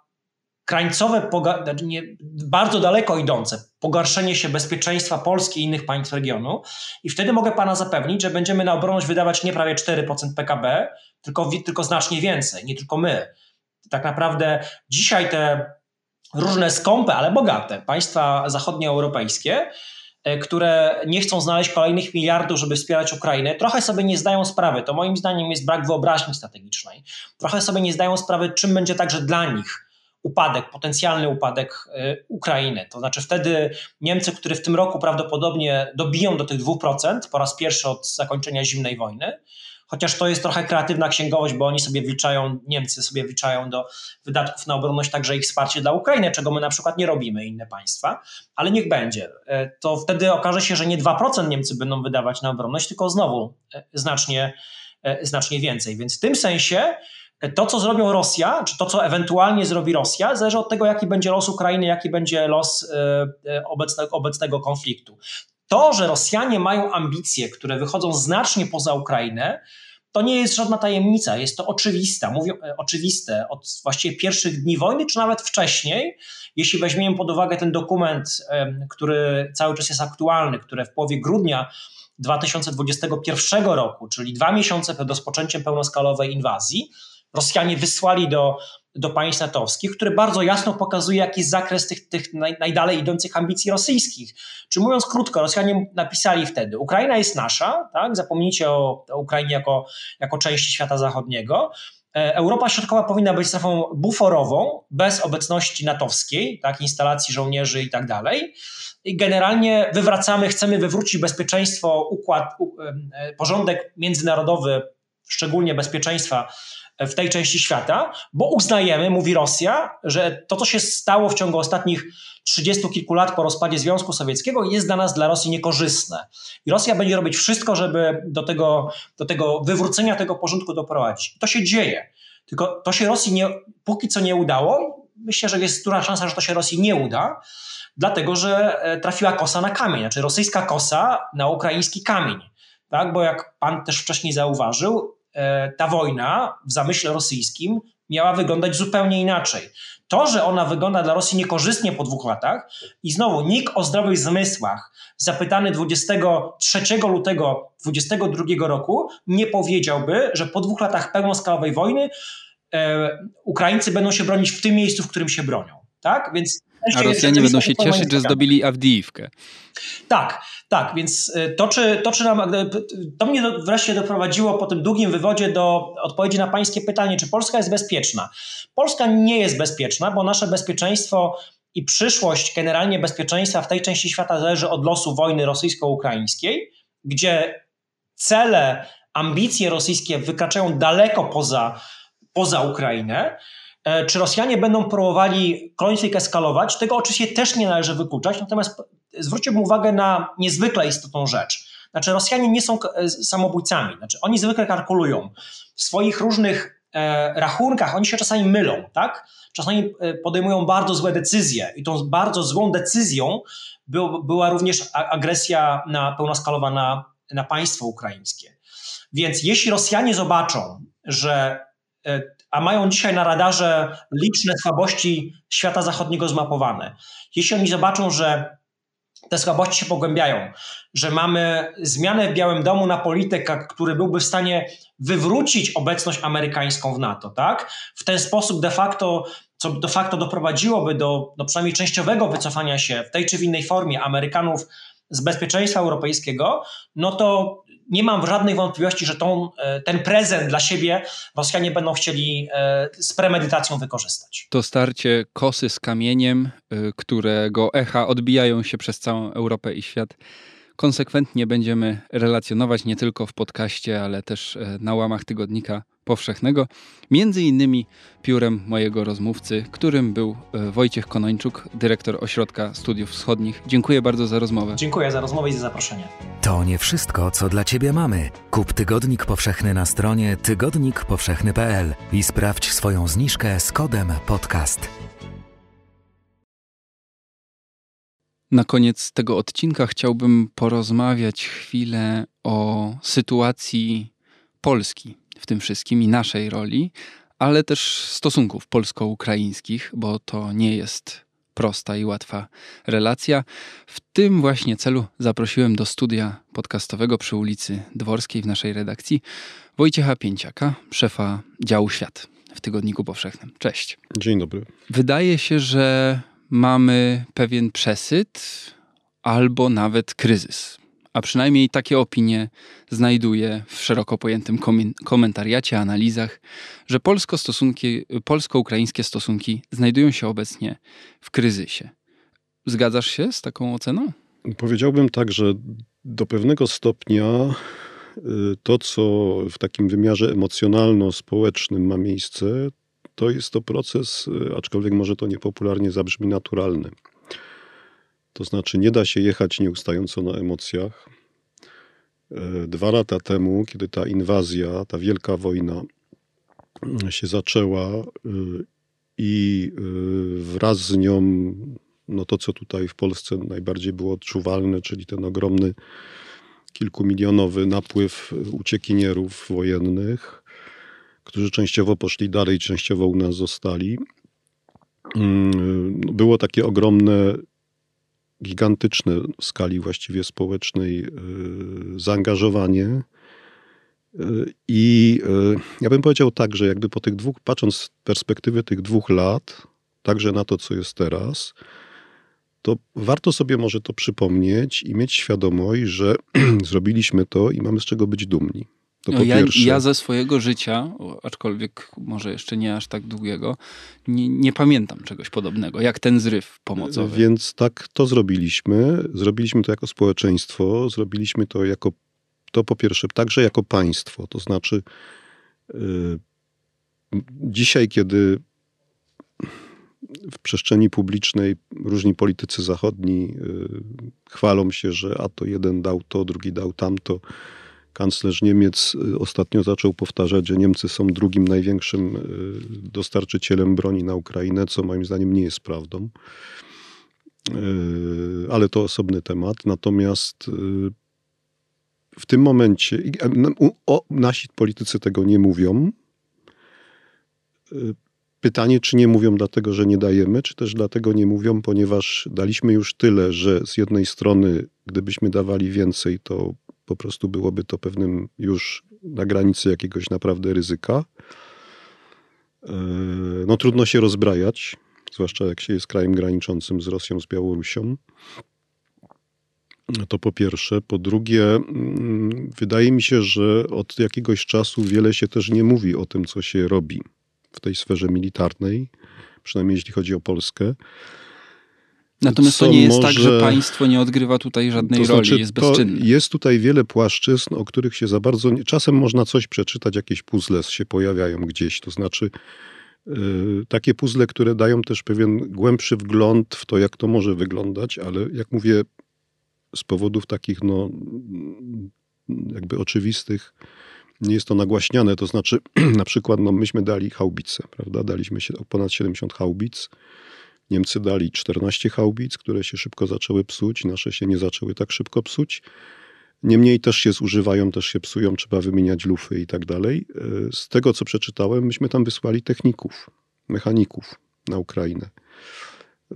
krańcowe, znaczy bardzo daleko idące pogarszenie się bezpieczeństwa Polski i innych państw regionu i wtedy mogę Pana zapewnić, że będziemy na obronność wydawać nie prawie 4% PKB, tylko, tylko znacznie więcej, nie tylko my. Tak naprawdę dzisiaj te różne skąpe, ale bogate państwa zachodnioeuropejskie, e, które nie chcą znaleźć kolejnych miliardów, żeby wspierać Ukrainę, trochę sobie nie zdają sprawy, to moim zdaniem jest brak wyobraźni strategicznej, trochę sobie nie zdają sprawy, czym będzie także dla nich upadek, potencjalny upadek e, Ukrainy. To znaczy wtedy Niemcy, które w tym roku prawdopodobnie dobiją do tych 2% po raz pierwszy od zakończenia zimnej wojny, chociaż to jest trochę kreatywna księgowość, bo oni sobie wliczają, Niemcy sobie wliczają do wydatków na obronność także ich wsparcie dla Ukrainy, czego my na przykład nie robimy, inne państwa, ale niech będzie. E, to wtedy okaże się, że nie 2% Niemcy będą wydawać na obronność, tylko znowu e, znacznie, e, znacznie więcej. Więc w tym sensie to, co zrobią Rosja, czy to, co ewentualnie zrobi Rosja, zależy od tego, jaki będzie los Ukrainy, jaki będzie los obecnego, obecnego konfliktu. To, że Rosjanie mają ambicje, które wychodzą znacznie poza Ukrainę, to nie jest żadna tajemnica, jest to oczywiste, mówię, e, oczywiste od właściwie pierwszych dni wojny, czy nawet wcześniej. Jeśli weźmiemy pod uwagę ten dokument, który cały czas jest aktualny, który w połowie grudnia 2021 roku, czyli dwa miesiące przed rozpoczęciem pełnoskalowej inwazji, Rosjanie wysłali do do państw natowskich, który bardzo jasno pokazuje, jaki jest zakres tych, tych naj, najdalej idących ambicji rosyjskich. Czy mówiąc krótko, Rosjanie napisali wtedy, Ukraina jest nasza, tak? zapomnijcie o, o Ukrainie jako, jako części świata zachodniego, e, Europa Środkowa powinna być strefą buforową, bez obecności natowskiej, tak, instalacji żołnierzy i tak dalej. I generalnie wywracamy, chcemy wywrócić bezpieczeństwo, układ, e, porządek międzynarodowy, szczególnie bezpieczeństwa w tej części świata, bo uznajemy, mówi Rosja, że to, co się stało w ciągu ostatnich trzydziestu kilku lat po rozpadzie Związku Sowieckiego, jest dla nas, dla Rosji niekorzystne. I Rosja będzie robić wszystko, żeby do tego, do tego wywrócenia tego porządku doprowadzić. To się dzieje. Tylko to się Rosji nie, póki co nie udało. Myślę, że jest duża szansa, że to się Rosji nie uda, dlatego że e, trafiła kosa na kamień, znaczy rosyjska kosa na ukraiński kamień. Tak? Bo jak pan też wcześniej zauważył, ta wojna w zamyśle rosyjskim miała wyglądać zupełnie inaczej. To, że ona wygląda dla Rosji niekorzystnie po dwóch latach i znowu nikt o zdrowych zmysłach zapytany 23 lutego 2022 roku nie powiedziałby, że po dwóch latach pełnoskalowej wojny e, Ukraińcy będą się bronić w tym miejscu, w którym się bronią. Tak? Więc a Rosjanie będą się cieszyć, że zdobyli Awdijiwkę. Tak, tak, więc y, to, czy, to, czy nam, y, to mnie wreszcie doprowadziło po tym długim wywodzie do odpowiedzi na pańskie pytanie, czy Polska jest bezpieczna. Polska nie jest bezpieczna, bo nasze bezpieczeństwo i przyszłość generalnie bezpieczeństwa w tej części świata zależy od losu wojny rosyjsko-ukraińskiej, gdzie cele, ambicje rosyjskie wykraczają daleko poza, poza Ukrainę. E, czy Rosjanie będą próbowali konflikt eskalować? Tego oczywiście też nie należy wykluczać, natomiast zwróciłbym uwagę na niezwykle istotną rzecz. Znaczy, Rosjanie nie są e, samobójcami, znaczy, oni zwykle kalkulują w swoich różnych e, rachunkach, oni się czasami mylą, tak? Czasami podejmują bardzo złe decyzje i tą bardzo złą decyzją był, była również agresja na, pełnoskalowa na, na państwo ukraińskie. Więc jeśli Rosjanie zobaczą, że a mają dzisiaj na radarze liczne słabości świata zachodniego zmapowane. Jeśli oni zobaczą, że te słabości się pogłębiają, że mamy zmianę w Białym Domu na polityka, który byłby w stanie wywrócić obecność amerykańską w NATO, tak? W ten sposób de facto, co de facto doprowadziłoby do, do przynajmniej częściowego wycofania się w tej czy w innej formie Amerykanów z bezpieczeństwa europejskiego, no to nie mam żadnej wątpliwości, że tą, e, ten prezent dla siebie Rosjanie będą chcieli e, z premedytacją wykorzystać. To starcie kosy z kamieniem, e, którego echa odbijają się przez całą Europę i świat konsekwentnie będziemy relacjonować nie tylko w podcaście, ale też e, na łamach tygodnika powszechnego, między innymi piórem mojego rozmówcy, którym był e, Wojciech Konończuk, dyrektor Ośrodka Studiów Wschodnich. Dziękuję bardzo za rozmowę. Dziękuję za rozmowę i za zaproszenie. To nie wszystko, co dla Ciebie mamy. Kup Tygodnik Powszechny na stronie tygodnikpowszechny.pl i sprawdź swoją zniżkę z kodem podcast. Na koniec tego odcinka chciałbym porozmawiać chwilę o sytuacji Polski w tym wszystkim i naszej roli, ale też stosunków polsko-ukraińskich, bo to nie jest prosta i łatwa relacja. W tym właśnie celu zaprosiłem do studia podcastowego przy ulicy Dworskiej w naszej redakcji Wojciecha Pięciaka, szefa działu Świat w Tygodniku Powszechnym. Cześć. Dzień dobry. Wydaje się, że mamy pewien przesyt albo nawet kryzys. A przynajmniej takie opinie znajduję w szeroko pojętym komentariacie, analizach, że polsko-stosunki, polsko-ukraińskie stosunki znajdują się obecnie w kryzysie. Zgadzasz się z taką oceną? Powiedziałbym tak, że do pewnego stopnia y, to, co w takim wymiarze emocjonalno-społecznym ma miejsce, to jest to proces, y, aczkolwiek może to niepopularnie zabrzmi, naturalny. To znaczy, nie da się jechać nieustająco na emocjach. E, dwa lata temu, kiedy ta inwazja, ta wielka wojna mm, się zaczęła y, i y, wraz z nią no to, co tutaj w Polsce najbardziej było odczuwalne, czyli ten ogromny kilkumilionowy napływ uciekinierów wojennych, którzy częściowo poszli dalej, częściowo u nas zostali. Mm, było takie ogromne, gigantyczne w skali właściwie społecznej y, zaangażowanie. Y, I y, ja bym powiedział tak, że jakby po tych dwóch, patrząc z perspektywy tych dwóch lat, także na to, co jest teraz, to warto sobie może to przypomnieć i mieć świadomość, że (clears throat) zrobiliśmy to i mamy z czego być dumni. To no ja, ja, ze swojego życia, aczkolwiek może jeszcze nie aż tak długiego, nie, nie, pamiętam czegoś podobnego, jak ten zryw pomocowy. Więc tak to zrobiliśmy. Zrobiliśmy to jako społeczeństwo, zrobiliśmy to jako, to po pierwsze, także jako państwo. To znaczy, yy, dzisiaj, kiedy w przestrzeni publicznej różni politycy zachodni yy, chwalą się, że a to jeden dał to, drugi dał tamto, Kanclerz Niemiec y, ostatnio zaczął powtarzać, że Niemcy są drugim największym y, dostarczycielem broni na Ukrainę, co moim zdaniem nie jest prawdą. Y, ale to osobny temat. Natomiast w tym momencie o, nasi politycy tego nie mówią. Pytanie, czy nie mówią dlatego, że nie dajemy, czy też dlatego nie mówią, ponieważ daliśmy już tyle, że z jednej strony, gdybyśmy dawali więcej, to po prostu byłoby to pewnym już na granicy jakiegoś naprawdę ryzyka. E, no trudno się rozbrajać, zwłaszcza jak się jest krajem graniczącym z Rosją, z Białorusią. To po pierwsze. Po drugie, mm, wydaje mi się, że od jakiegoś czasu wiele się też nie mówi o tym, co się robi w tej sferze militarnej, przynajmniej jeśli chodzi o Polskę. Natomiast to nie jest tak, może... tak, że państwo nie odgrywa tutaj żadnej to znaczy, roli, jest bezczynne. Jest tutaj wiele płaszczyzn, o których się za bardzo... Czasem można coś przeczytać, jakieś puzzle się pojawiają gdzieś, to znaczy yy, takie puzzle, które dają też pewien głębszy wgląd w to, jak to może wyglądać, ale jak mówię, z powodów takich no jakby oczywistych nie jest to nagłaśniane, to znaczy (clears throat) na przykład no, myśmy dali haubice, prawda, daliśmy się ponad 70 haubic, Niemcy dali 14 haubic, które się szybko zaczęły psuć, nasze się nie zaczęły tak szybko psuć. Niemniej też się zużywają, też się psują, trzeba wymieniać lufy i tak dalej. Z tego, co przeczytałem, myśmy tam wysłali techników, mechaników na Ukrainę.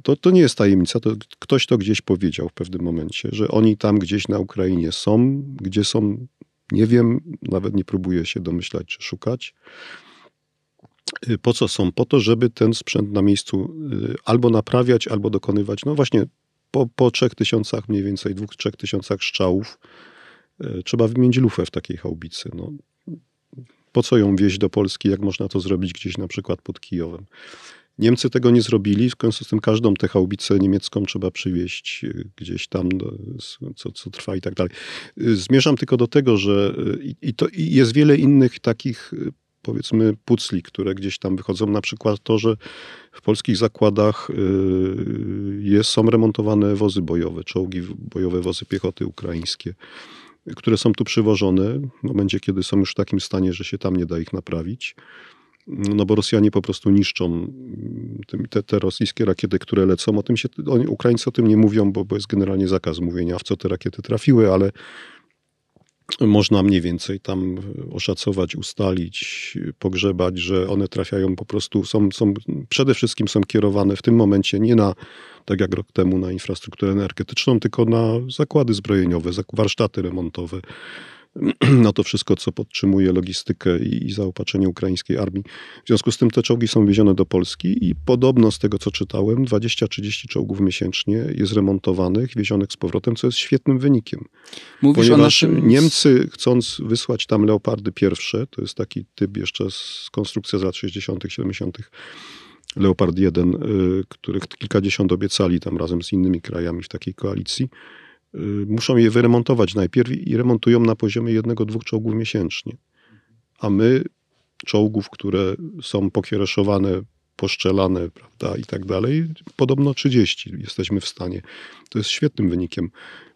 To, to nie jest tajemnica, to ktoś to gdzieś powiedział w pewnym momencie, że oni tam gdzieś na Ukrainie są, gdzie są, nie wiem, nawet nie próbuję się domyślać czy szukać. Y, po co są? Po to, żeby ten sprzęt na miejscu y, albo naprawiać, albo dokonywać, no właśnie po, po trzech tysiącach, mniej więcej dwóch, trzech tysiącach strzałów, y, trzeba wymienić lufę w takiej chałbicy. No, po co ją wieźć do Polski, jak można to zrobić gdzieś na przykład pod Kijowem? Niemcy tego nie zrobili, w związku z tym każdą tę chałbicę niemiecką trzeba przywieźć gdzieś tam, co, co trwa i tak dalej. Zmierzam tylko do tego, że i, i to i jest wiele innych takich powiedzmy pucli, które gdzieś tam wychodzą. Na przykład to, że w polskich zakładach y, jest, są remontowane wozy bojowe, czołgi bojowe, wozy piechoty ukraińskie, które są tu przywożone w momencie, kiedy są już w takim stanie, że się tam nie da ich naprawić. No bo Rosjanie po prostu niszczą te, te rosyjskie rakiety, które lecą. O tym się, oni, Ukraińcy o tym nie mówią, bo, bo jest generalnie zakaz mówienia, w co te rakiety trafiły, ale można mniej więcej tam oszacować, ustalić, pogrzebać, że one trafiają po prostu, są, są, przede wszystkim są kierowane w tym momencie nie na, tak jak rok temu, na infrastrukturę energetyczną, tylko na zakłady zbrojeniowe, warsztaty remontowe, (clears throat) na to wszystko, co podtrzymuje logistykę i, i zaopatrzenie ukraińskiej armii. W związku z tym te czołgi są wiezione do Polski i podobno z tego, co czytałem, 20-30 czołgów miesięcznie jest remontowanych, wiezionych z powrotem, co jest świetnym wynikiem. Mówisz Ponieważ naszym... Niemcy, chcąc wysłać tam Leopardy pierwsze, to jest taki typ jeszcze z konstrukcji z lat 60., 70., Leopard 1, y, których kilkadziesiąt obiecali tam razem z innymi krajami w takiej koalicji, muszą je wyremontować najpierw i remontują na poziomie jednego, dwóch czołgów miesięcznie. A my czołgów, które są pokiereszowane, poszczelane, prawda, i tak dalej, podobno 30 jesteśmy w stanie. To jest świetnym wynikiem.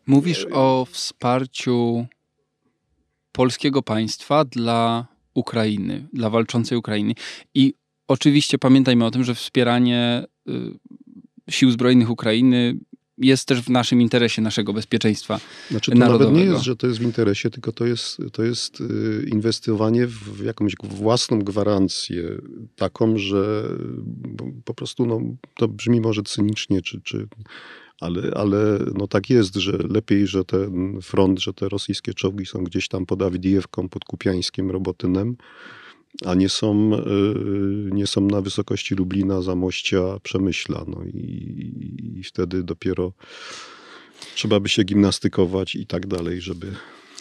Mówisz o wsparciu polskiego państwa dla Ukrainy, dla walczącej Ukrainy. I oczywiście pamiętajmy o tym, że wspieranie y, sił zbrojnych Ukrainy jest też w naszym interesie, naszego bezpieczeństwa znaczy, to narodowego. nawet nie jest, że to jest w interesie, tylko to jest, to jest y, inwestowanie w jakąś własną gwarancję, taką, że po prostu no, to brzmi może cynicznie, czy, czy, ale, ale no tak jest, że lepiej, że ten front, że te rosyjskie czołgi są gdzieś tam pod Awidijewką, pod Kupiańskiem, Robotynem, a nie są, e, nie są na wysokości Lublina, Zamościa, Przemyśla. No i, i wtedy dopiero trzeba by się gimnastykować i tak dalej, żeby...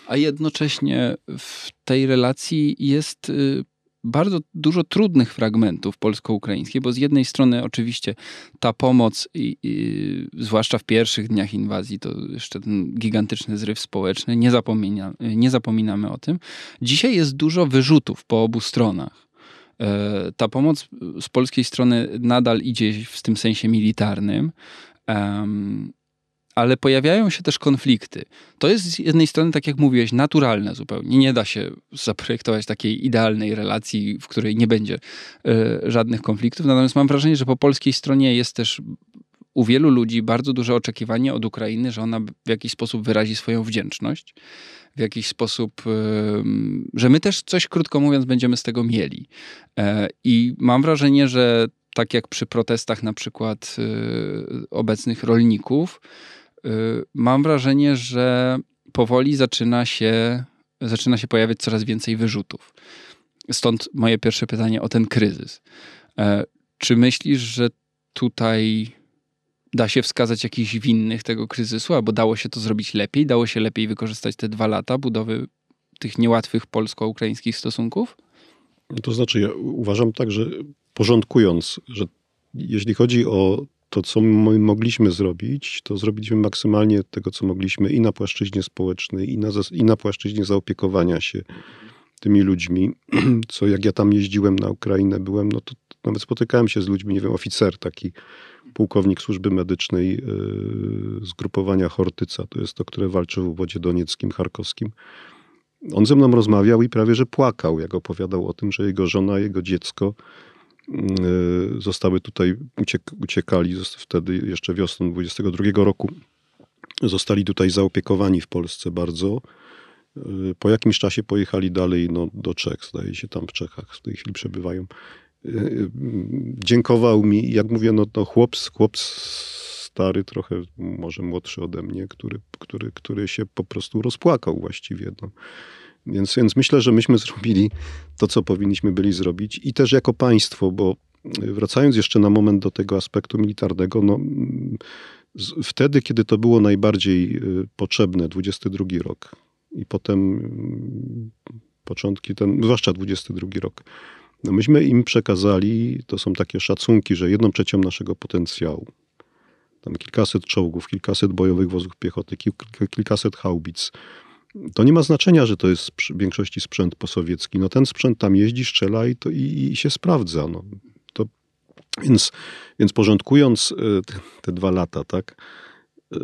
A jednocześnie w tej relacji jest y, bardzo dużo trudnych fragmentów polsko-ukraińskiej, bo z jednej strony oczywiście ta pomoc, i, i, zwłaszcza w pierwszych dniach inwazji, to jeszcze ten gigantyczny zryw społeczny, nie, zapomina, nie zapominamy o tym. Dzisiaj jest dużo wyrzutów po obu stronach. E, ta pomoc z polskiej strony nadal idzie w tym sensie militarnym ale pojawiają się też konflikty. To jest z jednej strony, tak jak mówiłeś, naturalne zupełnie. Nie da się zaprojektować takiej idealnej relacji, w której nie będzie y, żadnych konfliktów. Natomiast mam wrażenie, że po polskiej stronie jest też u wielu ludzi bardzo duże oczekiwanie od Ukrainy, że ona w jakiś sposób wyrazi swoją wdzięczność, w jakiś sposób, y, że my też coś, krótko mówiąc, będziemy z tego mieli. E, I mam wrażenie, że tak jak przy protestach na przykład obecnych rolników, mam wrażenie, że powoli zaczyna się, zaczyna się pojawiać coraz więcej wyrzutów. Stąd moje pierwsze pytanie o ten kryzys. E, czy myślisz, że tutaj da się wskazać jakichś winnych tego kryzysu, albo dało się to zrobić lepiej? Dało się lepiej wykorzystać te dwa lata budowy tych niełatwych polsko-ukraińskich stosunków? To znaczy, ja uważam tak, że porządkując, że jeśli chodzi o to, co my mogliśmy zrobić, to zrobiliśmy maksymalnie tego, co mogliśmy i na płaszczyźnie społecznej, i na, i na płaszczyźnie zaopiekowania się tymi ludźmi. (clears throat) Co jak ja tam jeździłem na Ukrainę, byłem, no to nawet spotykałem się z ludźmi, nie wiem, oficer taki, pułkownik służby medycznej yy, zgrupowania Hortyca, to jest to, które walczy w obwodzie donieckim, charkowskim. On ze mną rozmawiał i prawie, że płakał, jak opowiadał o tym, że jego żona, jego dziecko zostały tutaj, uciek, uciekali wtedy jeszcze wiosną 22 roku zostali tutaj zaopiekowani w Polsce bardzo. Po jakimś czasie pojechali dalej no, do Czech, zdaje się, tam w Czechach w tej chwili przebywają. Dziękował mi, jak mówię, no to chłop, chłop stary, trochę może młodszy ode mnie, który, który, który się po prostu rozpłakał właściwie. No. Więc, więc myślę, że myśmy zrobili to, co powinniśmy byli zrobić i też jako państwo, bo wracając jeszcze na moment do tego aspektu militarnego, no, wtedy, kiedy to było najbardziej y, potrzebne, 22 rok i potem mm, początki, ten, zwłaszcza 22 rok, no myśmy im przekazali, to są takie szacunki, że jedną trzecią naszego potencjału. Tam kilkaset czołgów, kilkaset bojowych wozów piechoty, kilkaset haubic. To nie ma znaczenia, że to jest w większości sprzęt posowiecki. No ten sprzęt tam jeździ, strzela i, to, i, i się sprawdza. No. To, więc, więc porządkując y, te, te dwa lata, tak, y,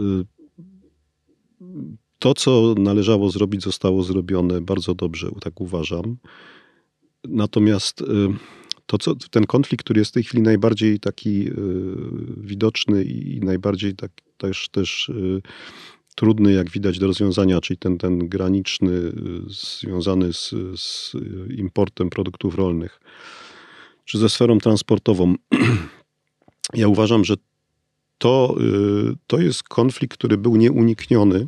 to, co należało zrobić, zostało zrobione bardzo dobrze, tak uważam. Natomiast y, to, co, ten konflikt, który jest w tej chwili najbardziej taki widoczny i najbardziej tak, też, też trudny, jak widać, do rozwiązania, czyli ten, ten graniczny, y, związany z, z importem produktów rolnych, czy ze sferą transportową. (clears throat) Ja uważam, że to, y, to jest konflikt, który był nieunikniony.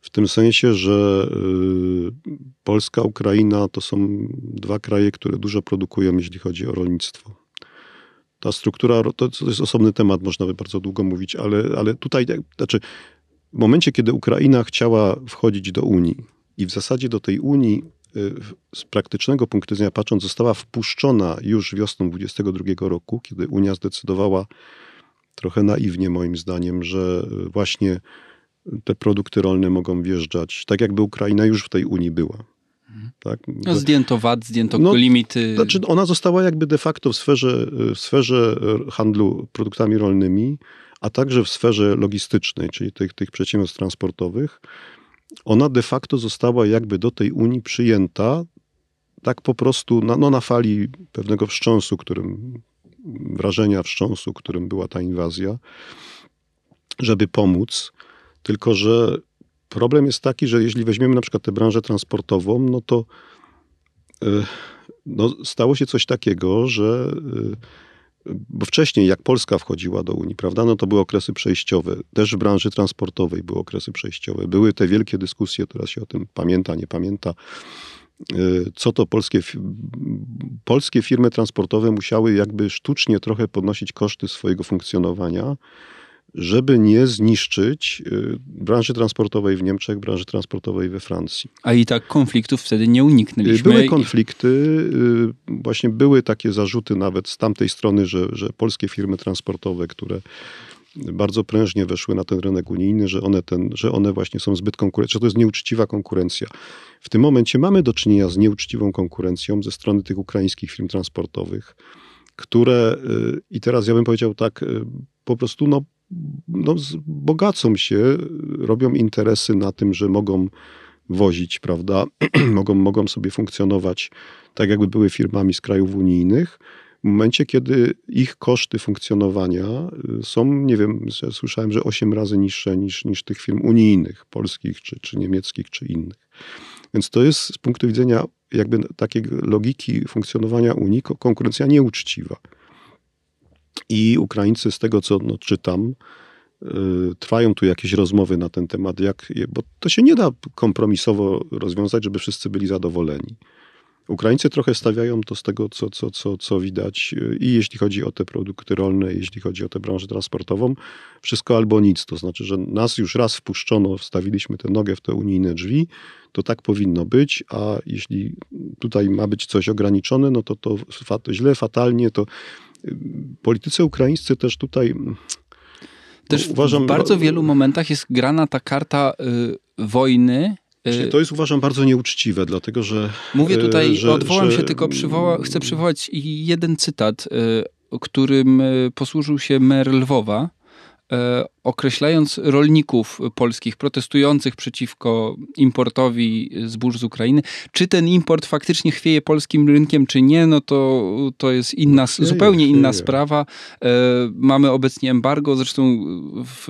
W tym sensie, że y, Polska, Ukraina to są dwa kraje, które dużo produkują, jeśli chodzi o rolnictwo. Ta struktura, to, to jest osobny temat, można by bardzo długo mówić, ale, ale tutaj, znaczy, w momencie, kiedy Ukraina chciała wchodzić do Unii i w zasadzie do tej Unii y, z praktycznego punktu widzenia patrząc, została wpuszczona już wiosną 22 roku, kiedy Unia zdecydowała trochę naiwnie moim zdaniem, że y, właśnie te produkty rolne mogą wjeżdżać, tak jakby Ukraina już w tej Unii była. Tak? No, zdjęto VAT, zdjęto no, limity. Znaczy ona została jakby de facto w sferze, w sferze handlu produktami rolnymi a także w sferze logistycznej, czyli tych, tych przedsiębiorstw transportowych, ona de facto została jakby do tej Unii przyjęta tak po prostu na, no, na fali pewnego wstrząsu, którym, wrażenia wstrząsu, którym była ta inwazja, żeby pomóc. Tylko, że problem jest taki, że jeśli weźmiemy na przykład tę branżę transportową, no to yy, no, stało się coś takiego, że yy, bo wcześniej, jak Polska wchodziła do Unii, prawda, no to były okresy przejściowe. Też w branży transportowej były okresy przejściowe. Były te wielkie dyskusje, teraz się o tym pamięta, nie pamięta, y, co to polskie, polskie firmy transportowe musiały jakby sztucznie trochę podnosić koszty swojego funkcjonowania, żeby nie zniszczyć y, branży transportowej w Niemczech, branży transportowej we Francji. A i tak konfliktów wtedy nie uniknęliśmy. Były konflikty, y, właśnie były takie zarzuty nawet z tamtej strony, że, że polskie firmy transportowe, które bardzo prężnie weszły na ten rynek unijny, że one, ten, że one właśnie są zbyt konkurencyjne, że to jest nieuczciwa konkurencja. W tym momencie mamy do czynienia z nieuczciwą konkurencją ze strony tych ukraińskich firm transportowych, które, y, i teraz ja bym powiedział tak, po prostu no, no, bogacą się, robią interesy na tym, że mogą wozić, prawda, (clears throat) mogą, mogą sobie funkcjonować tak, jakby były firmami z krajów unijnych. W momencie, kiedy ich koszty funkcjonowania y, są, nie wiem, słyszałem, że 8 razy niższe niż, niż tych firm unijnych, polskich, czy, czy niemieckich, czy innych. Więc to jest z punktu widzenia jakby takiej logiki funkcjonowania Unii konkurencja nieuczciwa. I Ukraińcy, z tego co no, czytam, y, trwają tu jakieś rozmowy na ten temat, jak, bo to się nie da kompromisowo rozwiązać, żeby wszyscy byli zadowoleni. Ukraińcy trochę stawiają to z tego, co, co, co, co widać, y, i jeśli chodzi o te produkty rolne, jeśli chodzi o tę branżę transportową, wszystko albo nic. To znaczy, że nas już raz wpuszczono, wstawiliśmy tę nogę w te unijne drzwi, to tak powinno być, a jeśli tutaj ma być coś ograniczone, no to to źle, fatalnie, to politycy ukraińscy też tutaj. Mm, też uważam, w bardzo wielu momentach jest grana ta karta y, wojny. Y, to jest uważam bardzo nieuczciwe, dlatego że. Mówię tutaj, y, że, odwołam że... się tylko, przywoła, chcę przywołać jeden cytat, y, którym y, posłużył się mer Lwowa. Określając rolników polskich protestujących przeciwko importowi zbóż z Ukrainy, czy ten import faktycznie chwieje polskim rynkiem, czy nie, no to, to jest inna, chwieje, zupełnie chwieje. inna sprawa. E, mamy obecnie embargo, zresztą w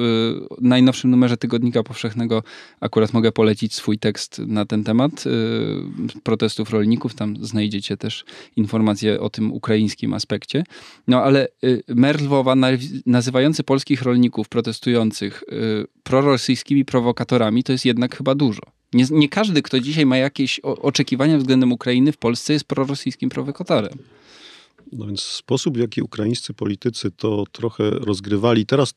najnowszym numerze Tygodnika Powszechnego akurat mogę polecić swój tekst na ten temat e, protestów rolników. Tam znajdziecie też informacje o tym ukraińskim aspekcie. No ale e, mer Lwowa nazywający polskich rolników protestujących y, prorosyjskimi prowokatorami, to jest jednak chyba dużo. Nie, nie każdy, kto dzisiaj ma jakieś oczekiwania względem Ukrainy w Polsce jest prorosyjskim prowokatorem. No więc sposób, w jaki ukraińscy politycy to trochę rozgrywali, teraz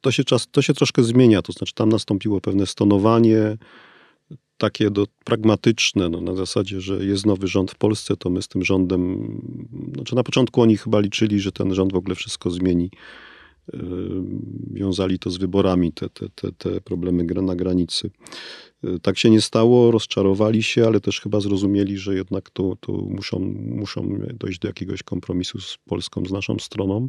to się, czas, to się troszkę zmienia, to znaczy tam nastąpiło pewne stonowanie, takie do, pragmatyczne, no, na zasadzie, że jest nowy rząd w Polsce, to my z tym rządem, znaczy na początku oni chyba liczyli, że ten rząd w ogóle wszystko zmieni. Wiązali to z wyborami, te, te, te, te problemy na granicy. Yy, tak się nie stało, rozczarowali się, ale też chyba zrozumieli, że jednak tu, tu muszą, muszą dojść do jakiegoś kompromisu z Polską, z naszą stroną.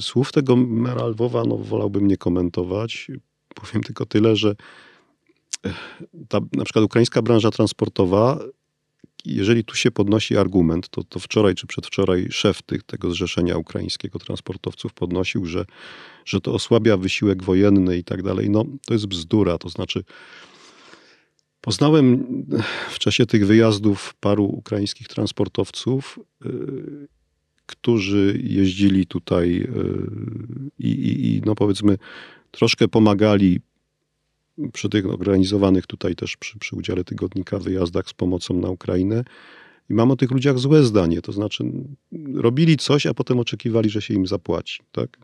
Słów tego mera Lwowa no, wolałbym nie komentować. Powiem tylko tyle, że ta na przykład ukraińska branża transportowa, jeżeli tu się podnosi argument, to, to wczoraj czy przedwczoraj szef tych, tego zrzeszenia ukraińskiego transportowców podnosił, że, że to osłabia wysiłek wojenny i tak dalej. No to jest bzdura, to znaczy poznałem w czasie tych wyjazdów paru ukraińskich transportowców, yy, którzy jeździli tutaj yy, i, i no powiedzmy troszkę pomagali przy tych organizowanych tutaj też przy, przy udziale tygodnika wyjazdach z pomocą na Ukrainę. I mam o tych ludziach złe zdanie, to znaczy robili coś, a potem oczekiwali, że się im zapłaci, tak?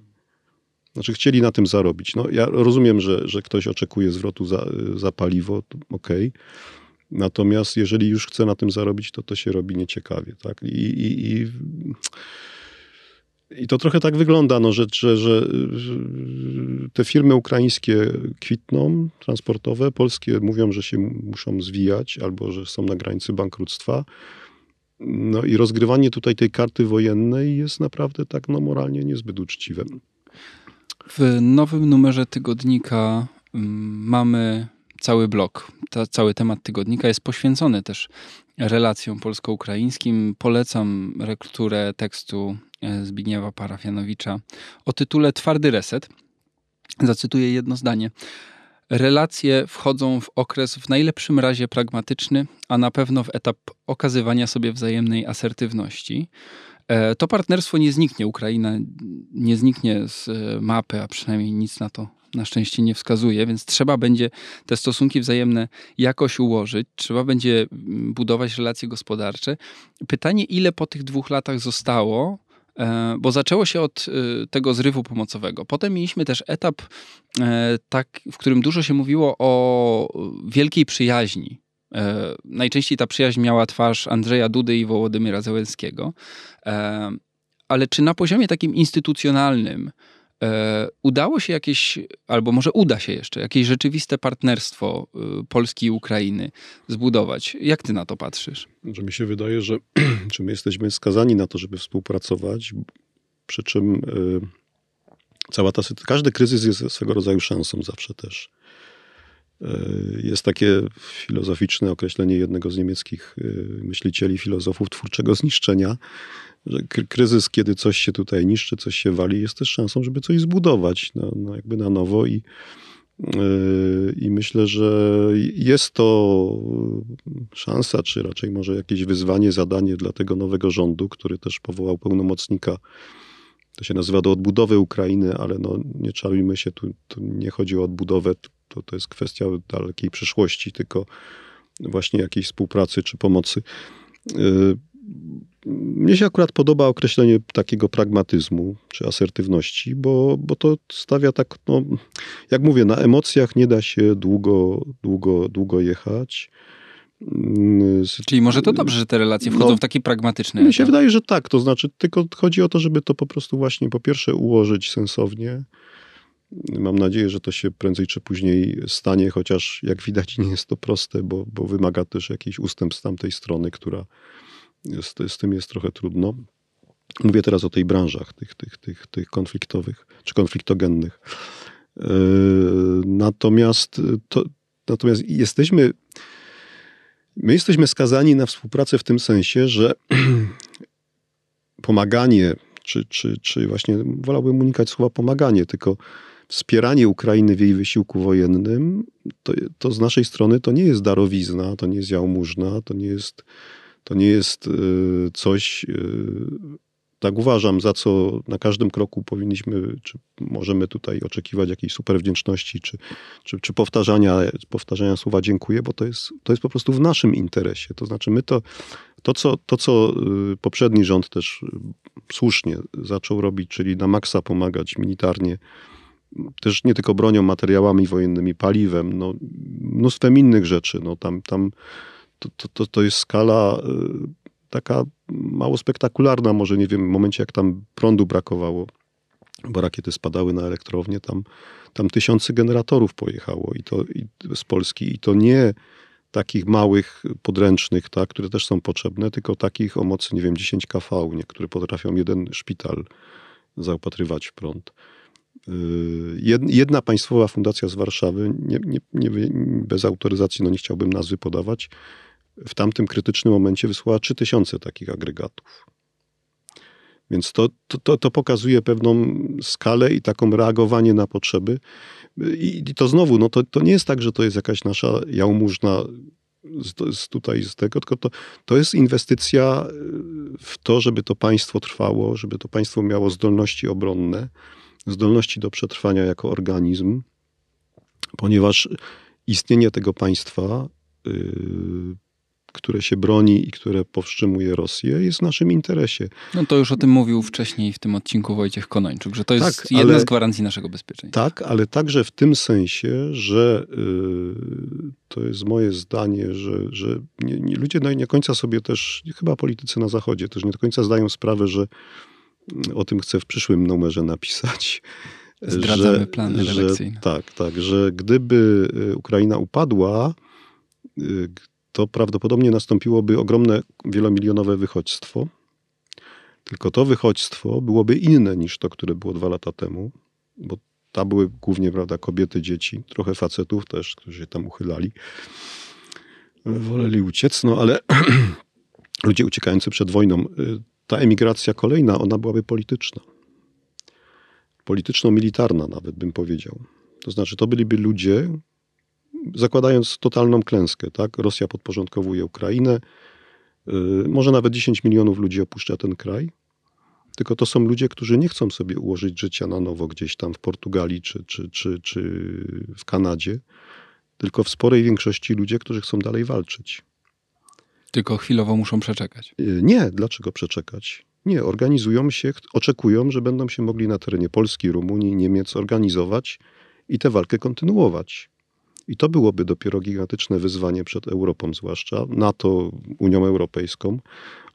Znaczy chcieli na tym zarobić. No, ja rozumiem, że, że ktoś oczekuje zwrotu za, za paliwo, okej. Okay. Natomiast jeżeli już chce na tym zarobić, to to się robi nieciekawie, tak? I, i, i i to trochę tak wygląda, no, że, że, że te firmy ukraińskie kwitną, transportowe, polskie mówią, że się muszą zwijać albo że są na granicy bankructwa. No i rozgrywanie tutaj tej karty wojennej jest naprawdę tak no, moralnie niezbyt uczciwe. W nowym numerze tygodnika mm, mamy cały blok. Ta, cały temat tygodnika jest poświęcony też relacjom polsko-ukraińskim. Polecam lekturę tekstu e, Zbigniewa Parafianowicza o tytule Twardy Reset. Zacytuję jedno zdanie. Relacje wchodzą w okres w najlepszym razie pragmatyczny, a na pewno w etap okazywania sobie wzajemnej asertywności. E, to partnerstwo nie zniknie, Ukraina nie zniknie z e, mapy, a przynajmniej nic na to na szczęście nie wskazuje, więc trzeba będzie te stosunki wzajemne jakoś ułożyć, trzeba będzie mm, budować relacje gospodarcze. Pytanie, ile po tych dwóch latach zostało, e, bo zaczęło się od e, tego zrywu pomocowego. Potem mieliśmy też etap, e, tak, w którym dużo się mówiło o wielkiej przyjaźni. Najczęściej ta przyjaźń miała twarz Andrzeja Dudy i Wołodymyra Zełenskiego. Ale czy na poziomie takim instytucjonalnym, udało się jakieś, albo może uda się jeszcze, jakieś rzeczywiste partnerstwo e, Polski i Ukrainy zbudować. Jak ty na to patrzysz? Że mi się wydaje, że (clears throat) czy my jesteśmy skazani na to, żeby współpracować, przy czym e, cała ta sytuacja, każdy kryzys jest swego rodzaju szansą zawsze też. Jest takie filozoficzne określenie jednego z niemieckich myślicieli, filozofów twórczego zniszczenia, że kryzys, kiedy coś się tutaj niszczy, coś się wali, jest też szansą, żeby coś zbudować na, jakby na nowo i, yy, i myślę, że jest to szansa, czy raczej może jakieś wyzwanie, zadanie dla tego nowego rządu, który też powołał pełnomocnika. To się nazywa do odbudowy Ukrainy, ale no, nie czarujmy się, tu, tu nie chodzi o odbudowę, to, to jest kwestia dalekiej przyszłości, tylko właśnie jakiejś współpracy czy pomocy. Mnie się akurat podoba określenie takiego pragmatyzmu czy asertywności, bo, bo to stawia tak, no, jak mówię, na emocjach nie da się długo, długo, długo jechać. Mm, Czyli może to dobrze, że te relacje wchodzą no, w taki pragmatyczny Mi się etap. wydaje, że tak. To znaczy, tylko chodzi o to, żeby to po prostu właśnie po pierwsze ułożyć sensownie. Mam nadzieję, że to się prędzej czy później stanie, chociaż jak widać nie jest to proste, bo, bo wymaga też jakiś ustęp z tamtej strony, która, jest, z tym jest trochę trudno. Mówię teraz o tej branżach, tych, tych, tych, tych konfliktowych czy konfliktogennych. Natomiast, to, natomiast jesteśmy, my jesteśmy skazani na współpracę w tym sensie, że (clears throat) pomaganie, czy, czy, czy właśnie wolałbym unikać słowa pomaganie, tylko wspieranie Ukrainy w jej wysiłku wojennym, to, to z naszej strony to nie jest darowizna, to nie jest jałmużna, to nie jest, to nie jest y, coś, y, tak uważam, za co na każdym kroku powinniśmy, czy możemy tutaj oczekiwać jakiejś super wdzięczności, czy, czy, czy powtarzania, powtarzania słowa dziękuję, bo to jest, to jest po prostu w naszym interesie. To znaczy my to, to co, to, co y, poprzedni rząd też słusznie zaczął robić, czyli na maksa pomagać militarnie też nie tylko bronią, materiałami wojennymi, paliwem, no, mnóstwem innych rzeczy. No, tam, tam to, to, to jest skala y, taka mało spektakularna, może nie wiem, w momencie jak tam prądu brakowało, bo rakiety spadały na elektrownię, tam, tam tysiące generatorów pojechało i to i z Polski i to nie takich małych, podręcznych, tak, które też są potrzebne, tylko takich o mocy, nie wiem, 10 kV, niektóre potrafią jeden szpital zaopatrywać w prąd. Y, jedna państwowa fundacja z Warszawy, nie, nie, nie, bez autoryzacji, no nie chciałbym nazwy podawać, w tamtym krytycznym momencie wysłała 3000 takich agregatów. Więc to, to, to pokazuje pewną skalę i taką reagowanie na potrzeby. I, i to znowu, no to, to nie jest tak, że to jest jakaś nasza jałmużna z, z tutaj z tego, tylko to, to jest inwestycja w to, żeby to państwo trwało, żeby to państwo miało zdolności obronne, zdolności do przetrwania jako organizm, ponieważ istnienie tego państwa, yy, które się broni i które powstrzymuje Rosję, jest w naszym interesie. No to już o tym mówił wcześniej w tym odcinku Wojciech Konończuk, że to jest tak, jedna ale, z gwarancji naszego bezpieczeństwa. Tak, ale także w tym sensie, że yy, to jest moje zdanie, że, że nie, nie, ludzie nie do końca sobie też, chyba politycy na Zachodzie też nie do końca zdają sprawę, że o tym chcę w przyszłym numerze napisać. (laughs) Zdradzamy że, plany że, Tak, tak, że gdyby y, Ukraina upadła, y, to prawdopodobnie nastąpiłoby ogromne, wielomilionowe wychodźstwo. Tylko to wychodźstwo byłoby inne niż to, które było dwa lata temu, bo tam były głównie prawda, kobiety, dzieci, trochę facetów też, którzy się tam uchylali. Woleli uciec, no ale (clears throat) ludzie uciekający przed wojną y, ta emigracja kolejna, ona byłaby polityczna. Polityczno-militarna nawet bym powiedział. To znaczy, to byliby ludzie, zakładając totalną klęskę, tak? Rosja podporządkowuje Ukrainę, yy, może nawet 10 milionów ludzi opuszcza ten kraj, tylko to są ludzie, którzy nie chcą sobie ułożyć życia na nowo gdzieś tam w Portugalii czy, czy, czy, czy w Kanadzie, tylko w sporej większości ludzie, którzy chcą dalej walczyć. Tylko chwilowo muszą przeczekać. Y, nie, dlaczego przeczekać? Nie, organizują się, oczekują, że będą się mogli na terenie Polski, Rumunii, Niemiec organizować i tę walkę kontynuować. I to byłoby dopiero gigantyczne wyzwanie przed Europą, zwłaszcza NATO, Unią Europejską,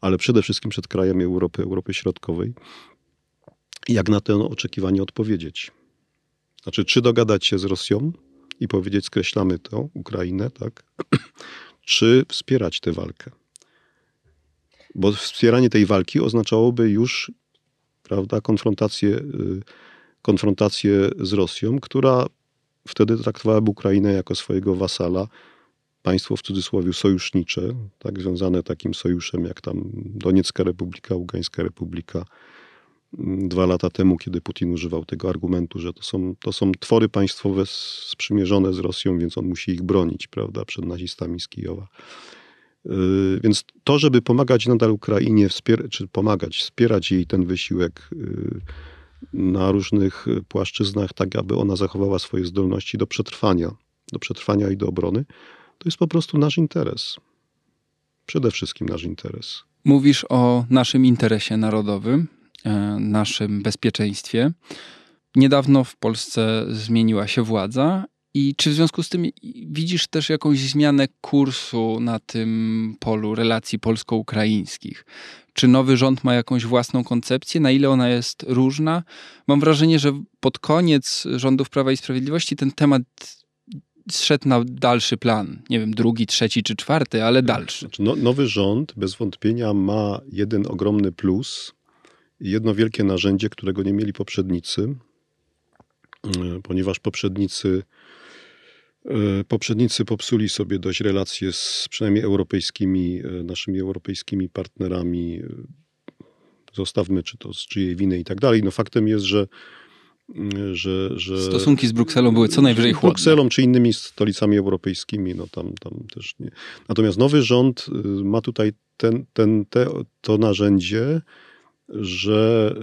ale przede wszystkim przed krajami Europy, Europy Środkowej. Jak na to oczekiwanie odpowiedzieć? Znaczy, czy dogadać się z Rosją i powiedzieć, skreślamy to, Ukrainę, tak? (clears throat) czy wspierać tę walkę. Bo wspieranie tej walki oznaczałoby już prawda, konfrontację, y, konfrontację z Rosją, która wtedy traktowałaby Ukrainę jako swojego wasala, państwo w cudzysłowie sojusznicze, tak, związane takim sojuszem jak tam Doniecka Republika, Ługańska Republika. Mm, dwa lata temu, kiedy Putin używał tego argumentu, że to są, to są twory państwowe sprzymierzone z Rosją, więc on musi ich bronić, prawda, przed nazistami z Kijowa. Yy, więc to, żeby pomagać nadal Ukrainie, czy pomagać, wspierać jej ten wysiłek yy, na różnych płaszczyznach, tak aby ona zachowała swoje zdolności do przetrwania, do przetrwania i do obrony, to jest po prostu nasz interes. Przede wszystkim nasz interes. Mówisz o naszym interesie narodowym, E, naszym bezpieczeństwie. Niedawno w Polsce zmieniła się władza. I czy w związku z tym widzisz też jakąś zmianę kursu na tym polu relacji polsko-ukraińskich? Czy nowy rząd ma jakąś własną koncepcję? Na ile ona jest różna? Mam wrażenie, że pod koniec rządów Prawa i Sprawiedliwości ten temat zszedł na dalszy plan. Nie wiem, drugi, trzeci czy czwarty, ale dalszy. Znaczy, no, nowy rząd bez wątpienia ma jeden ogromny plus, jedno wielkie narzędzie, którego nie mieli poprzednicy, ponieważ poprzednicy poprzednicy popsuli sobie dość relacje z przynajmniej europejskimi, naszymi europejskimi partnerami. Zostawmy, czy to z czyjej winy i tak dalej. No faktem jest, że że, że Stosunki z Brukselą były co najwyżej chłodne. Z Brukselą czy innymi stolicami europejskimi, no tam, tam też nie. Natomiast nowy rząd y, ma tutaj ten, ten, te, to narzędzie, że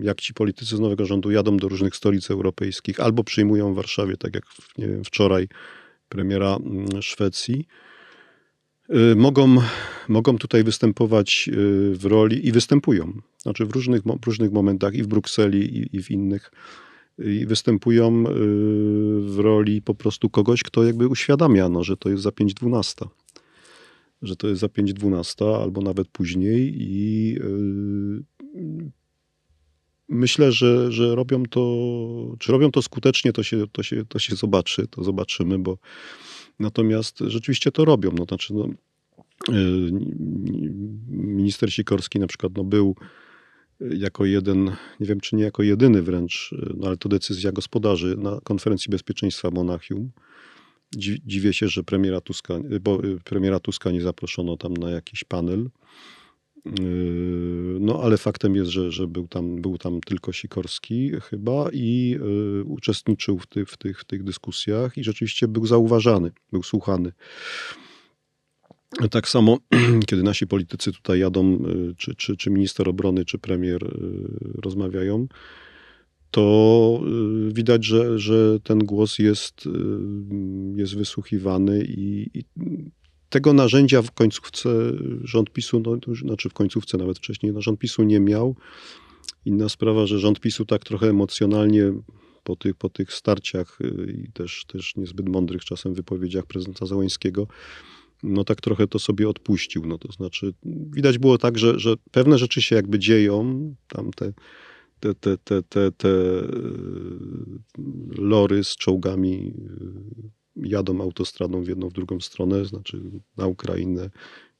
y, jak ci politycy z nowego rządu jadą do różnych stolic europejskich albo przyjmują w Warszawie, tak jak wiem, wczoraj premiera mm, Szwecji, y, mogą, mogą tutaj występować w roli i występują znaczy w różnych, w różnych momentach i w Brukseli, i, i w innych, i występują y, w roli po prostu kogoś, kto jakby uświadamia, no, że to jest za 5.12. Że to jest za 5.12 albo nawet później i yy, myślę, że, że robią to, czy robią to skutecznie, to się, to się, to się zobaczy, to zobaczymy, bo natomiast rzeczywiście to robią. No, znaczy, no, yy, minister Sikorski na przykład no, był jako jeden, nie wiem czy nie jako jedyny wręcz, no ale to decyzja gospodarzy na konferencji bezpieczeństwa Monachium. Dziwię się, że premiera Tuska, bo y, premiera Tuska nie zaproszono tam na jakiś panel. Yy, no ale faktem jest, że, że był, tam, był tam tylko Sikorski chyba i y, uczestniczył w, w, tych, w tych dyskusjach i rzeczywiście był zauważany, był słuchany. Tak samo, (clears throat) kiedy nasi politycy tutaj jadą, y, czy, czy, czy minister obrony, czy premier y, rozmawiają, to y, widać, że, że ten głos jest, jest wysłuchiwany i, i tego narzędzia w końcówce rząd PiSu, no, znaczy w końcówce nawet wcześniej, no, rząd PiSu nie miał. Inna sprawa, że rząd PiSu tak trochę emocjonalnie po tych, po tych starciach i też, też niezbyt mądrych czasem wypowiedziach prezydenta Załańskiego no tak trochę to sobie odpuścił. No to znaczy, widać było tak, że, że pewne rzeczy się jakby dzieją, tam te, te, te, te, te, te e, lory z czołgami e, jadą autostradą w jedną, w drugą stronę, znaczy na Ukrainę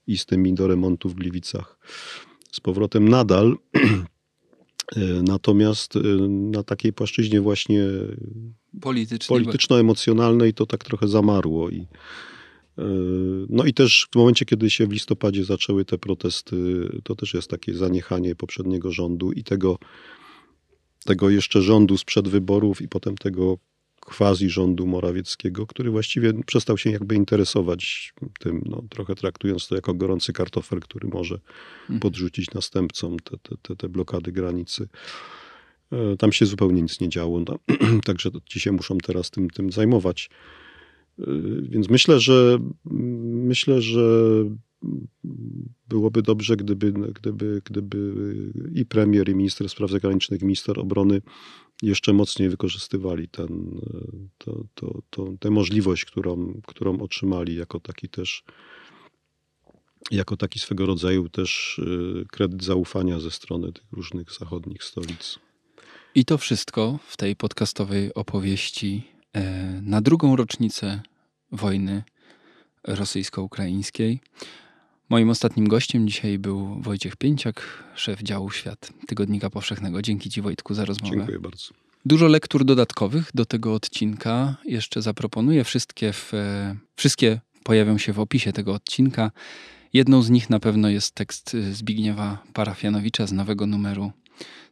i z tymi do remontu w Gliwicach z powrotem nadal. (clears throat) E, natomiast na takiej płaszczyźnie właśnie polityczno-emocjonalnej to tak trochę zamarło i no i też w momencie, kiedy się w listopadzie zaczęły te protesty, to też jest takie zaniechanie poprzedniego rządu i tego, tego jeszcze rządu sprzed wyborów i potem tego quasi rządu Morawieckiego, który właściwie przestał się jakby interesować tym, no, trochę traktując to jako gorący kartofel, który może mhm. podrzucić następcom te, te, te, te blokady granicy. Yy, tam się zupełnie nic nie działo, no, (clears throat) także ci się muszą teraz tym, tym zajmować. Y, więc myślę, że myślę, że byłoby dobrze, gdyby, gdyby, gdyby i premier, i minister spraw zagranicznych, i minister obrony jeszcze mocniej wykorzystywali ten, to, to, to, tę możliwość, którą, którą otrzymali jako taki też jako taki swego rodzaju też y, kredyt zaufania ze strony tych różnych zachodnich stolic. I to wszystko w tej podcastowej opowieści E, na drugą rocznicę wojny rosyjsko-ukraińskiej. Moim ostatnim gościem dzisiaj był Wojciech Pięciak, szef działu Świat Tygodnika Powszechnego. Dzięki Ci Wojtku za rozmowę. Dziękuję bardzo. Dużo lektur dodatkowych do tego odcinka jeszcze zaproponuję. Wszystkie, w, e, wszystkie pojawią się w opisie tego odcinka. Jedną z nich na pewno jest tekst Zbigniewa Parafianowicza z nowego numeru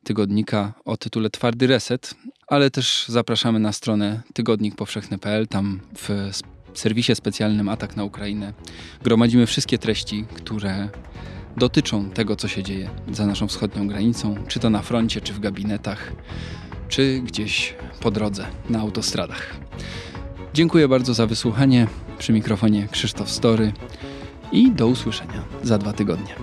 tygodnika o tytule Twardy Reset, ale też zapraszamy na stronę tygodnikpowszechny.pl. Tam w serwisie specjalnym Atak na Ukrainę gromadzimy wszystkie treści, które dotyczą tego, co się dzieje za naszą wschodnią granicą, czy to na froncie, czy w gabinetach, czy gdzieś po drodze na autostradach. Dziękuję bardzo za wysłuchanie. Przy mikrofonie Krzysztof Story i do usłyszenia za dwa tygodnie.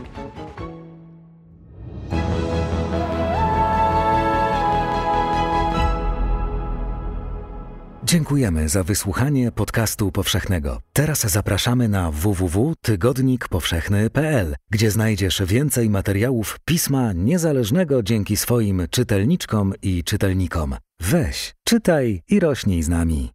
Dziękujemy za wysłuchanie podcastu powszechnego. Teraz zapraszamy na www.tygodnikpowszechny.pl, gdzie znajdziesz więcej materiałów pisma niezależnego dzięki swoim czytelniczkom i czytelnikom. Weź, czytaj i rośnij z nami.